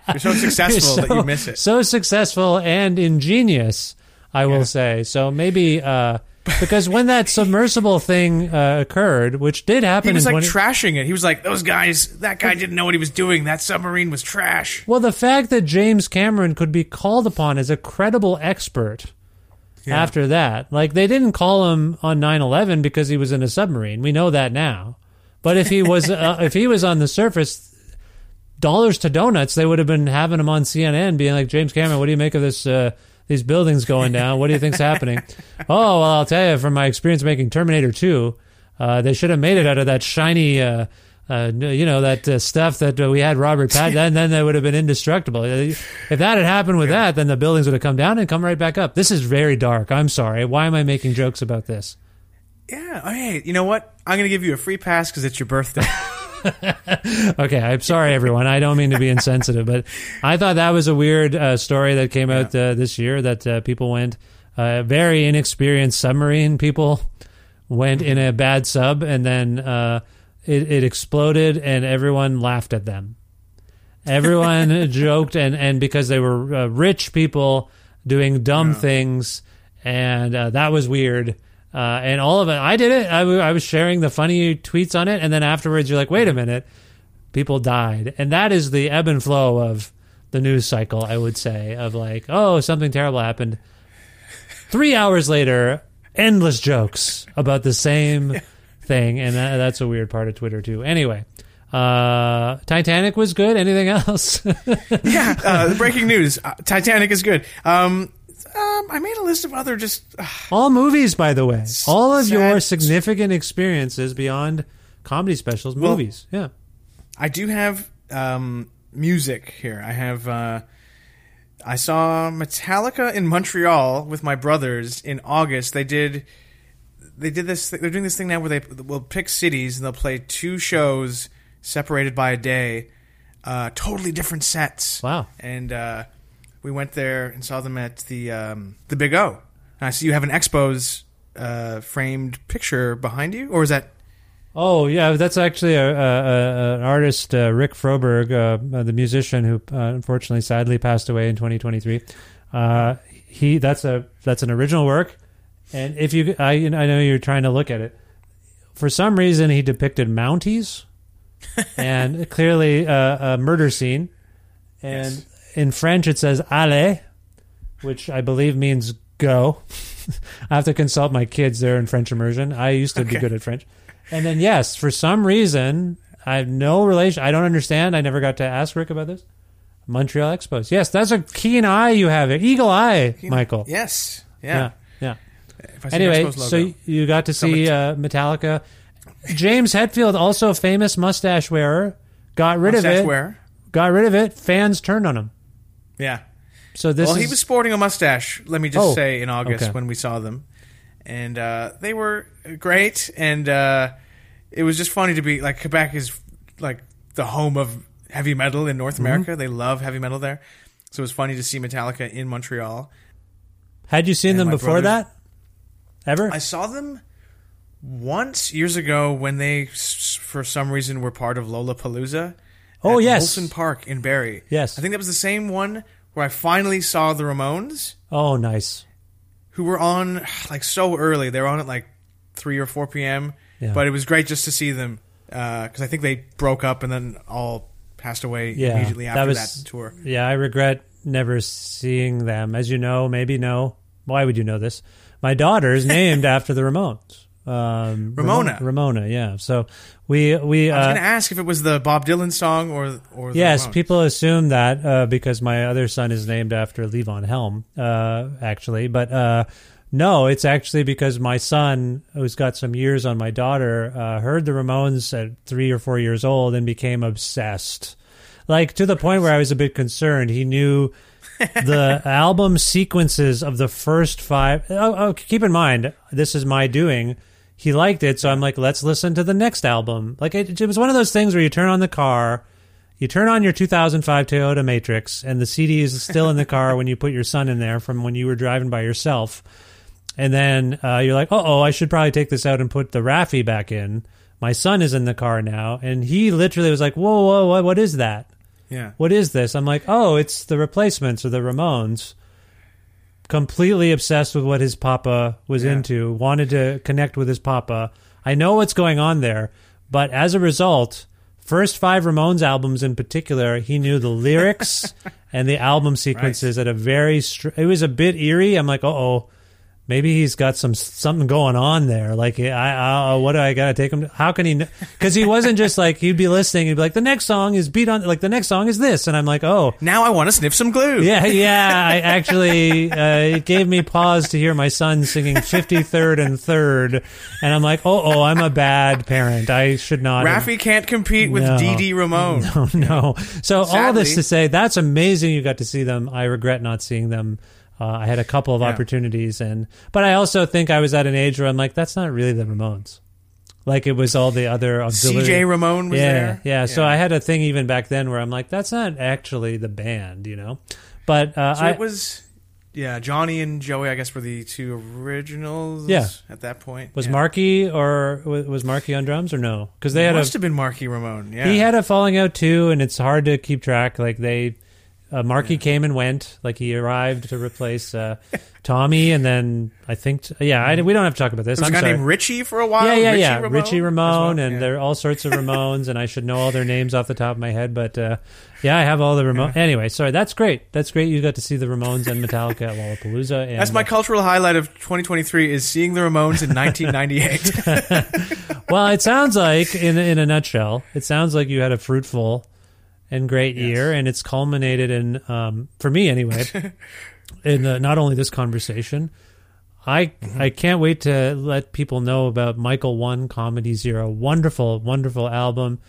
You're so successful You're that you miss it. So successful and ingenious, I will say. So maybe uh, because when that submersible thing uh, occurred, which did happen He was in like 20 trashing it. He was like, "Those guys, that guy didn't know what he was doing. That submarine was trash." well, the fact that James Cameron could be called upon as a credible expert Yeah. after that, like they didn't call him on 9/11 because he was in a submarine. We know that now. But if he was uh, if he was on the surface, dollars to donuts, they would have been having him on CNN, being like, James Cameron, what do you make of this? Uh, these buildings going down. What do you think's happening? Oh, well, I'll tell you from my experience making Terminator 2, uh, they should have made it out of that shiny, uh, uh, you know, that uh, stuff that uh, we had Robert Pattinson, and then they would have been indestructible. If that had happened with that, then the buildings would have come down and come right back up. This is very dark. I'm sorry. Why am I making jokes about this? Yeah. Oh, hey, you know what? I'm going to give you a free pass because it's your birthday. okay, I'm sorry, everyone. I don't mean to be insensitive, but I thought that was a weird uh, story that came out uh, this year that uh, people went, uh, very inexperienced submarine people went in a bad sub and then uh, it, it exploded and everyone laughed at them. Everyone joked, and, and because they were uh, rich people, doing dumb things, and uh, that was weird. Uh, and all of it, I did it. I, w- I was sharing the funny tweets on it, and then afterwards, you're like, wait a minute, people died, and that is the ebb and flow of the news cycle. I would say of like, oh, something terrible happened. Three hours later, endless jokes about the same thing, and that, that's a weird part of Twitter too. Anyway, uh, Titanic was good. Anything else? yeah, uh, breaking news: uh, Titanic is good. Um, um, I made a list of other just uh, All movies, by the way. All of your significant experiences beyond comedy specials, Well- movies. Yeah. I do have um, music here. I have. Uh, I saw Metallica in Montreal with my brothers in August. They did. They did this. They're doing this thing now where they will pick cities and they'll play two shows separated by a day, uh, totally different sets. Wow. And uh, we went there and saw them at the um, the Big O. And I see you have an Expos uh, framed picture behind you, or is that? Oh yeah, that's actually a, a, a, an artist, uh, Rick Froberg, uh, the musician who uh, unfortunately, sadly, passed away in 2023. Uh, he that's a that's an original work, and if you, I I know you're trying to look at it. For some reason, he depicted Mounties, and clearly uh, a murder scene, and in French it says "aller," which I believe means go. I have to consult my kids there in French immersion. I used to be good at French. And then yes, for some reason, I have no relation. I don't understand. I never got to ask Rick about this. Montreal Expos. Yes, that's a keen eye you have. Eagle eye, Michael. Yes. Yeah. Yeah. Yeah. If I see Anyway, so you got to see uh, Metallica. James Hetfield, also a famous mustache wearer, got rid of Mustache it. wearer. Got rid of it. Fans turned on him. Yeah. So this well, is he was sporting a mustache. Let me just Oh, say in August okay. when we saw them, and uh, they were great. And uh, it was just funny to be like Quebec is like the home of heavy metal in North Mm-hmm. America. They love heavy metal there, so it was funny to see Metallica in Montreal. Had you seen and them before brothers- that? Ever? I saw them once years ago when they, for some reason, were part of Lollapalooza. Oh, yes. Molson Park in Barrie. Yes. I think that was the same one where I finally saw the Ramones. oh, nice. who were on like so early. They were on at like three or four p.m. Yeah. But it was great just to see them uh, because I think they broke up and then all passed away Yeah, immediately after that that, was tour. Yeah, I regret never seeing them. As you know, maybe no. Why would you know this? My daughter is named after the Ramones. Um, Ramona. Ramona, yeah. So we we I was uh, going to ask if it was the Bob Dylan song or or the yes, Ramones. people assume that uh, because my other son is named after Levon Helm, uh, actually, but uh, no, it's actually because my son, who's got some years on my daughter, uh, heard the Ramones at three or four years old and became obsessed, like to the point where I was a bit concerned. He knew the album sequences of the first five. Oh, oh, keep in mind, this is my doing. He liked it, so I'm like, let's listen to the next album. Like it, it was one of those things where you turn on the car, you turn on your 2005 Toyota Matrix, and the CD is still in the car when you put your son in there from when you were driving by yourself. And then uh, you're like, oh, I should probably take this out and put the Raffi back in. My son is in the car now, and he literally was like, whoa, whoa, what, what is that? Yeah. What is this? I'm like, oh, it's the replacements or the Ramones. Completely obsessed with what his papa was Yeah. into, wanted to connect with his papa. I know what's going on there, but as a result, first five Ramones albums in particular, he knew the lyrics and the album sequences at a very. Str- it was a bit eerie. I'm like, uh oh, maybe he's got some something going on there. Like, I, I what do I got to take him? To? How can he? Because he wasn't just like he'd be listening. He'd be like, the next song is beat on. Like the next song is this, and I'm like, oh, Now I want to sniff some glue. yeah, yeah. I actually, uh, it gave me pause to hear my son singing 53rd and 3rd. And I'm like, oh, oh, I'm a bad parent. I should not. have- can't compete with No. Dee Dee Ramone. No, no. So all this to say, that's amazing you got to see them. I regret not seeing them. Uh, I had a couple of Yeah. opportunities, and but I also think I was at an age where I'm like, that's not really the Ramones. Like it was all the other auxiliary. CJ Ramone was yeah, there. Yeah, So I had a thing even back then where I'm like, that's not actually the band, you know. But uh, So I, it was, yeah, Johnny and Joey, I guess, were the two originals. Yeah. at that point. was yeah. Marky or was Marky on drums or no? Because they had must a have been Marky Ramone. Yeah, he had a falling out too, and it's hard to keep track. Like they uh, Marky came and went. Like he arrived to replace uh, Tommy, and then I think, t- yeah, I, we don't have to talk about this. There was I'm a guy sorry. named Richie for a while. Yeah, yeah, Richie yeah. Ramone Richie Ramone, well, and yeah. there are all sorts of Ramones, and I should know all their names off the top of my head. But uh, yeah, I have all the Ramones. Anyway, sorry, that's great. That's great. You got to see the Ramones and Metallica at Lollapalooza. And, That's my uh, cultural highlight of 2023 is seeing the Ramones in 1998. well, it sounds like, in in a nutshell, it sounds like you had a fruitful and great year, and it's culminated in, um, for me anyway, in uh, not only this conversation. I I can't wait to let people know about Michael One Comedy Zero. Wonderful, wonderful album.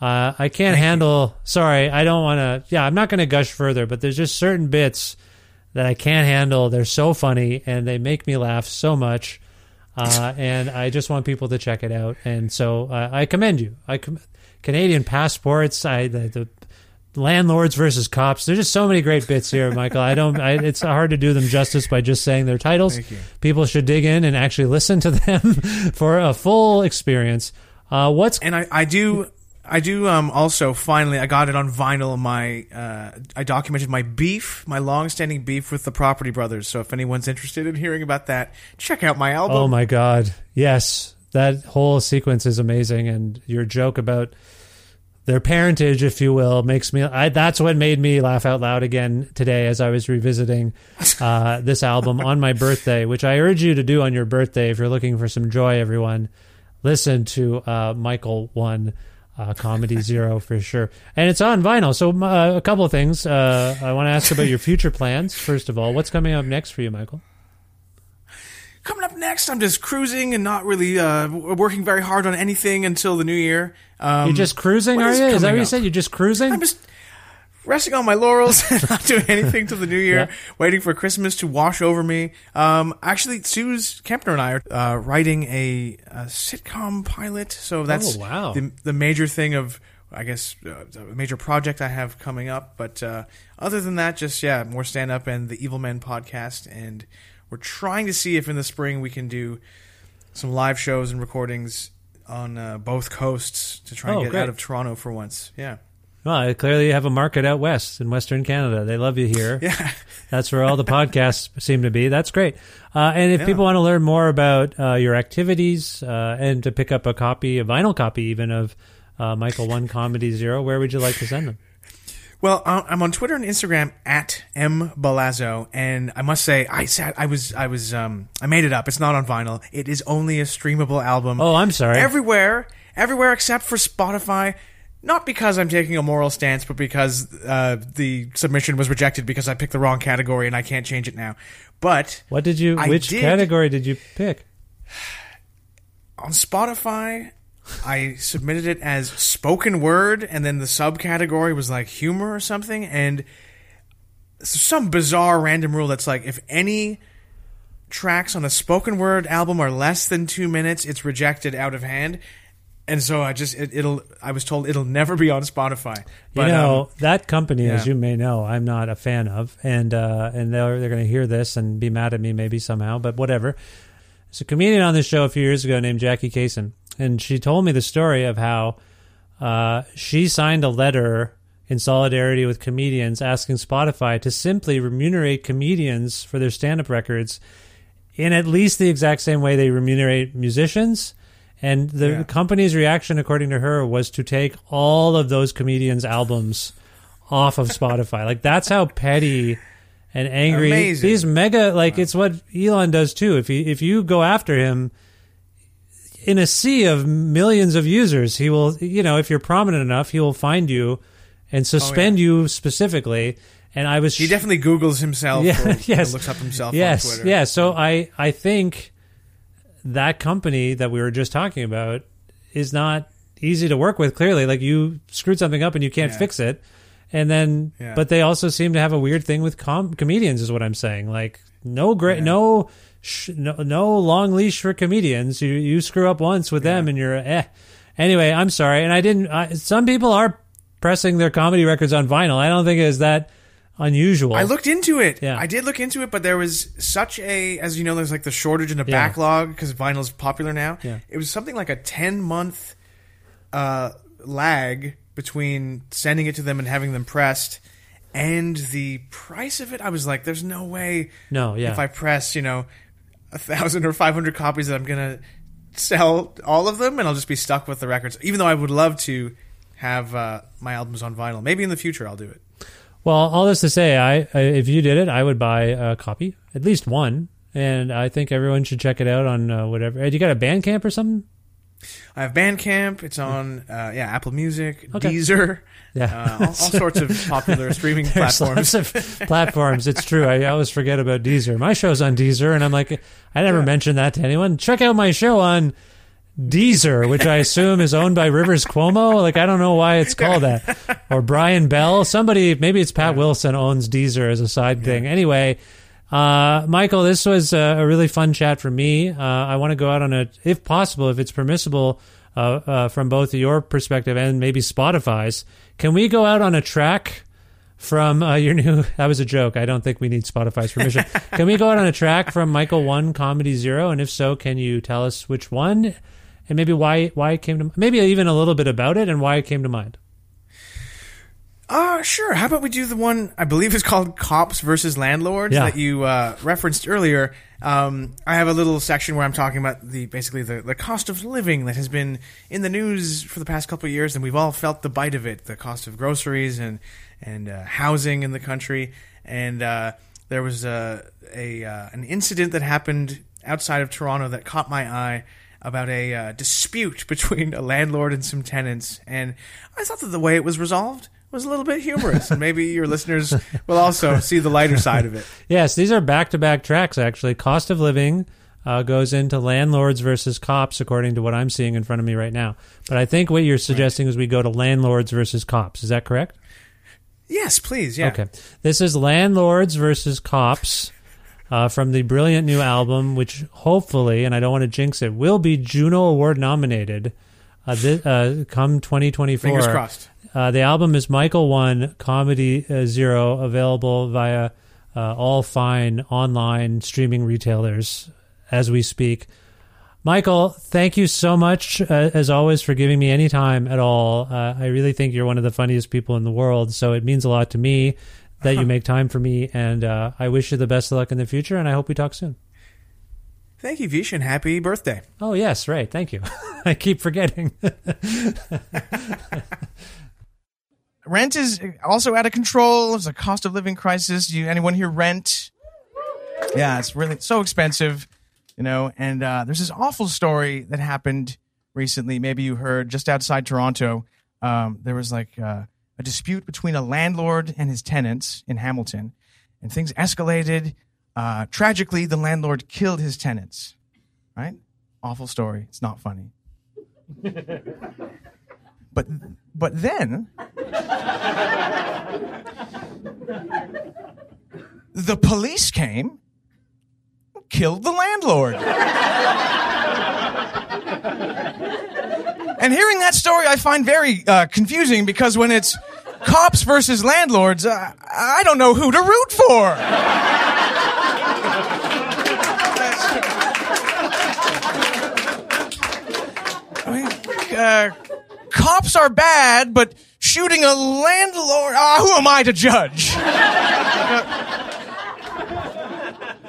Uh, I can't handle. Sorry, I don't want to. Yeah, I'm not going to gush further, but there's just certain bits that I can't handle. They're so funny and they make me laugh so much. Uh, and I just want people to check it out. And so uh, I commend you. I com- Canadian passports. I the, the landlords versus cops. There's just so many great bits here, Michael. I don't. I, it's hard to do them justice by just saying their titles. Thank you. People should dig in and actually listen to them for a full experience. Uh, what's and I, I do I do um also finally I got it on vinyl my uh I documented my beef my long-standing beef with the Property Brothers so if anyone's interested in hearing about that check out my album Oh my god. Yes. That whole sequence is amazing and your joke about their parentage if you will makes me I, that's what made me laugh out loud again today as I was revisiting uh, this album on my birthday which I urge you to do on your birthday if you're looking for some joy everyone listen to uh, Michael 1 uh, Comedy Zero for sure. And it's on vinyl. So, uh, a couple of things. Uh, I want to ask about your future plans, first of all. What's coming up next for you, Michael? Coming up next I'm just cruising and not really uh working very hard on anything until the new year um You're just cruising, are is you? Is that what you up? said? You're just cruising? I'm just resting on my laurels and not doing anything till the new year, Yeah. waiting for Christmas to wash over me. Um, actually, Suze Kempner and I are uh, writing a, a sitcom pilot, so that's Oh, wow. the, the major thing of, I guess, uh, the major project I have coming up. But uh, other than that, just, yeah, more stand up and the Evil Men podcast. And we're trying to see if in the spring we can do some live shows and recordings on uh, both coasts to try and Oh, get great. out of Toronto for once. Yeah. Well, clearly you have a market out west in Western Canada. They love you here. Yeah. That's where all the podcasts seem to be. That's great. Uh, and if Yeah. people want to learn more about uh, your activities uh, and to pick up a copy, a vinyl copy even of uh, Michael One Comedy Zero, where would you like to send them? Well, uh, I'm on Twitter and Instagram at m balazo, and I must say, I sat, I was, I was, um, I made it up. It's not on vinyl. It is only a streamable album. Oh, I'm sorry. Everywhere, everywhere except for Spotify. Not because I'm taking a moral stance, but because uh, the submission was rejected because I picked the wrong category and I can't change it now. But What did you? I which did- category did you pick? on Spotify, I submitted it as spoken word, and then the subcategory was like humor or something, and some bizarre random rule that's like if any tracks on a spoken word album are less than two minutes, it's rejected out of hand. And so I just it, it'll I was told it'll never be on Spotify. you know um, that company, as you may know, I'm not a fan of, and uh, and they're they're going to hear this and be mad at me maybe somehow, but whatever. There's a comedian on this show a few years ago named Jackie Kashian, and she told me the story of how uh, she signed a letter in solidarity with comedians asking Spotify to simply remunerate comedians for their stand-up records in at least the exact same way they remunerate musicians. And the Yeah. company's reaction, according to her, was to take all of those comedians' albums off of Spotify. like that's how petty and angry Amazing. these mega like it's what Elon does too. If he if you go after him in a sea of millions of users, he will you know, if you're prominent enough, he will find you and oh, suspend you specifically. And I was he definitely Googles himself. yeah, or, yes. looks up himself yes, on Twitter. Yeah, so I I think that company that we were just talking about is not easy to work with. Clearly, like you screwed something up and you can't Yeah. fix it, and then Yeah. but they also seem to have a weird thing with com- comedians, is what I'm saying. Like no great, no. Sh- no, no long leash for comedians. You you screw up once with them, and you're eh. Anyway, I'm sorry, and I didn't. I, some people are pressing their comedy records on vinyl. I don't think it is that unusual. I looked into it. Yeah. I did look into it, but there was such a, as you know, there's like the shortage and the Yeah. backlog because vinyl's popular now. Yeah. It was something like a 10 month uh, lag between sending it to them and having them pressed. and the price of it, I was like, "There's no way." No, yeah. If I press, you know, a thousand or five hundred copies, that I'm gonna sell all of them, and I'll just be stuck with the records. Even though I would love to have uh, my albums on vinyl. Maybe in the future I'll do it. Well, all this to say, I, I if you did it, I would buy a copy, at least one, and I think everyone should check it out on uh, whatever. You got a Bandcamp or something? I have Bandcamp. It's on uh, yeah Apple Music, Okay. Deezer, Yeah. uh, all, all sorts of popular streaming platforms. platforms. It's true. I always forget about Deezer. My show's on Deezer, and I'm like, I never mentioned that to anyone. Check out my show on Deezer, which I assume is owned by Rivers Cuomo. Like, I don't know why it's called that. Or Brian Bell. Somebody, maybe it's Pat Wilson owns Deezer as a side thing. Anyway, uh, Michael, this was a, a really fun chat for me. Uh, I want to go out on a, if possible, if it's permissible, uh, uh, from both your perspective and maybe Spotify's. Can we go out on a track from uh, your new? That was a joke. I don't think we need Spotify's permission. can we go out on a track from Michael One Comedy Zero? And if so, can you tell us which one and maybe why why it came to maybe even a little bit about it and why it came to mind? Uh, sure. How about we do the one I believe is called Cops versus Landlords Yeah. that you uh, referenced earlier. Um, I have a little section where I'm talking about the basically the, the cost of living that has been in the news for the past couple of years, and we've all felt the bite of it. The cost of groceries and and uh, housing in the country, and uh, there was a, a uh, an incident that happened outside of Toronto that caught my eye about a uh, dispute between a landlord and some tenants, and I thought that the way it was resolved was a little bit humorous, and maybe your listeners will also see the lighter side of it. Yes, these are back to back tracks, actually. Cost of living uh, goes into landlords versus cops, according to what I'm seeing in front of me right now. But I think what you're suggesting is we go to landlords versus cops. Is that correct? Yes, please. Yeah. Okay. This is Landlords versus Cops uh, from the brilliant new album, which hopefully, and I don't want to jinx it, will be Juno Award nominated uh, uh, come 2024. Fingers crossed. Uh, the album is Michael One Comedy uh, Zero, available via uh, all fine online streaming retailers as we speak. Michael, thank you so much, uh, as always, for giving me any time at all. Uh, I really think you're one of the funniest people in the world, so it means a lot to me that you make time for me, and uh, I wish you the best of luck in the future, and I hope we talk soon. Thank you, Vish, and happy birthday. Oh, yes, right. Thank you. I keep forgetting. Rent is also out of control. There's a cost of living crisis. You anyone here rent? Yeah, it's really so expensive, you know. And uh, there's this awful story that happened recently. Maybe you heard just outside Toronto. Um, there was like uh, a dispute between a landlord and his tenants in Hamilton, and things escalated. Uh, tragically, the landlord killed his tenants. Right? Awful story. It's not funny. But but then the police came, killed the landlord. and hearing that story, I find very uh, confusing because when it's cops versus landlords, uh, I don't know who to root for. Uh, cops are bad, but shooting a landlord, ah, who am I to judge?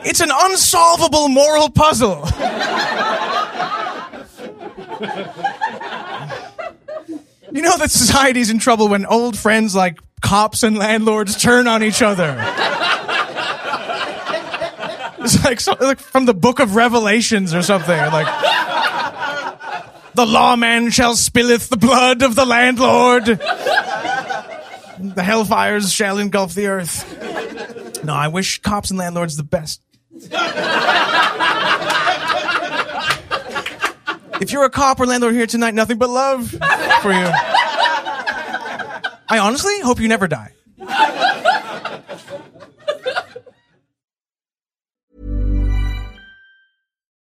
it's an unsolvable moral puzzle. you know that society's in trouble when old friends like cops and landlords turn on each other. It's like, so, like from the book of Revelations or something. Like, the lawman shall spilleth the blood of the landlord. The hellfires shall engulf the earth. No, I wish cops and landlords the best. If you're a cop or landlord here tonight, nothing but love for you. I honestly hope you never die.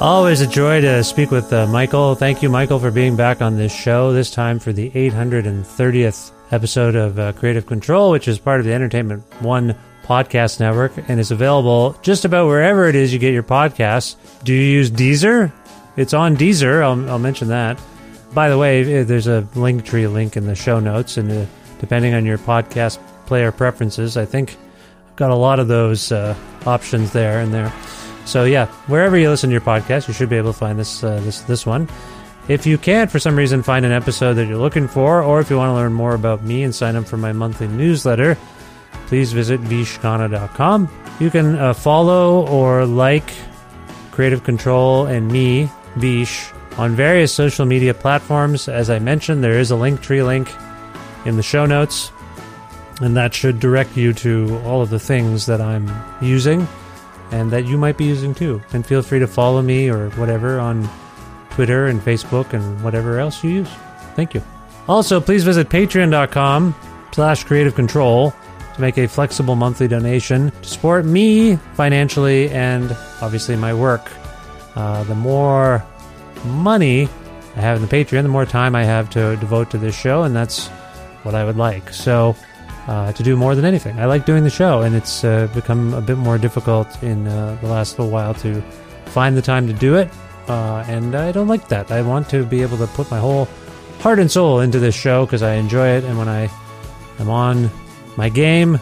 Always a joy to speak with uh, Michael. Thank you, Michael, for being back on this show, this time for the 830th episode of uh, Kreative Kontrol, which is part of the Entertainment One podcast network and is available just about wherever it is you get your podcasts. Do you use Deezer? It's on Deezer. I'll, I'll mention that. By the way, uh, there's a link tree link in the show notes, and uh, depending on your podcast player preferences, I think I've got a lot of those uh, options there and there. So yeah, wherever you listen to your podcast, you should be able to find this uh, this this one. If you can't, for some reason, find an episode that you're looking for, or if you want to learn more about me and sign up for my monthly newsletter, please visit vishkhanna.com. You can uh, follow or like Kreative Kontrol and me, Vish, on various social media platforms. As I mentioned, there is a link tree link in the show notes, and that should direct you to all of the things that I'm using and that you might be using too. And feel free to follow me or whatever on Twitter and Facebook and whatever else you use. Thank you. Also, please visit patreon.com slash kreative kontrol to make a flexible monthly donation to support me financially and obviously my work. Uh, the more money I have in the Patreon, the more time I have to devote to this show, and that's what I would like. So, uh, to do more than anything. I like doing the show, and it's uh, become a bit more difficult in uh, the last little while to find the time to do it. Uh, and I don't like that. I want to be able to put my whole heart and soul into this show because I enjoy it. And when I am on my game,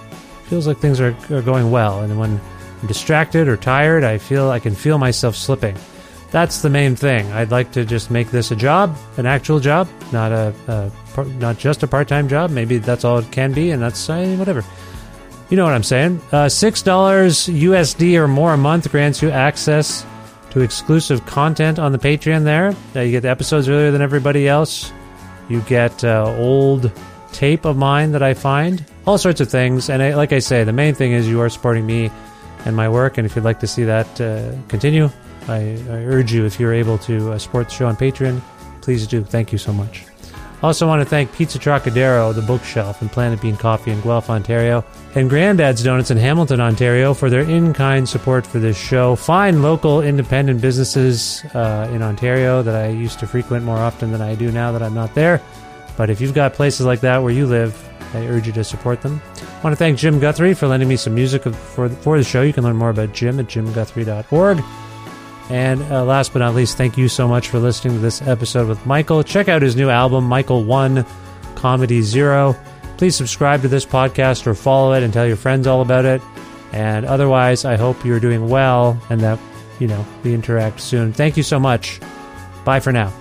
feels like things are, are going well. And when I'm distracted or tired, I feel I can feel myself slipping. That's the main thing. I'd like to just make this a job, an actual job, not a, a not just a part-time job. Maybe that's all it can be, and that's uh, whatever. You know what I'm saying? Uh, Six dollars USD or more a month grants you access to exclusive content on the Patreon. There, uh, you get the episodes earlier than everybody else. You get uh, old tape of mine that I find, all sorts of things. And I, like I say, the main thing is you are supporting me and my work. And if you'd like to see that uh, continue, I, I urge you, if you're able to uh, support the show on Patreon, please do. Thank you so much. Also, want to thank Pizza Trokadero, the bookshelf, and Planet Bean Coffee in Guelph, Ontario, and Grandad's Donuts in Hamilton, Ontario, for their in kind support for this show. Find local independent businesses uh, in Ontario that I used to frequent more often than I do now that I'm not there. But if you've got places like that where you live, I urge you to support them. I want to thank Jim Guthrie for lending me some music for, for the show. You can learn more about Jim at jimguthrie.org. And uh, last but not least, thank you so much for listening to this episode with Michael. Check out his new album, Michael One Comedy Zero. Please subscribe to this podcast or follow it and tell your friends all about it. And otherwise, I hope you're doing well and that, you know, we interact soon. Thank you so much. Bye for now.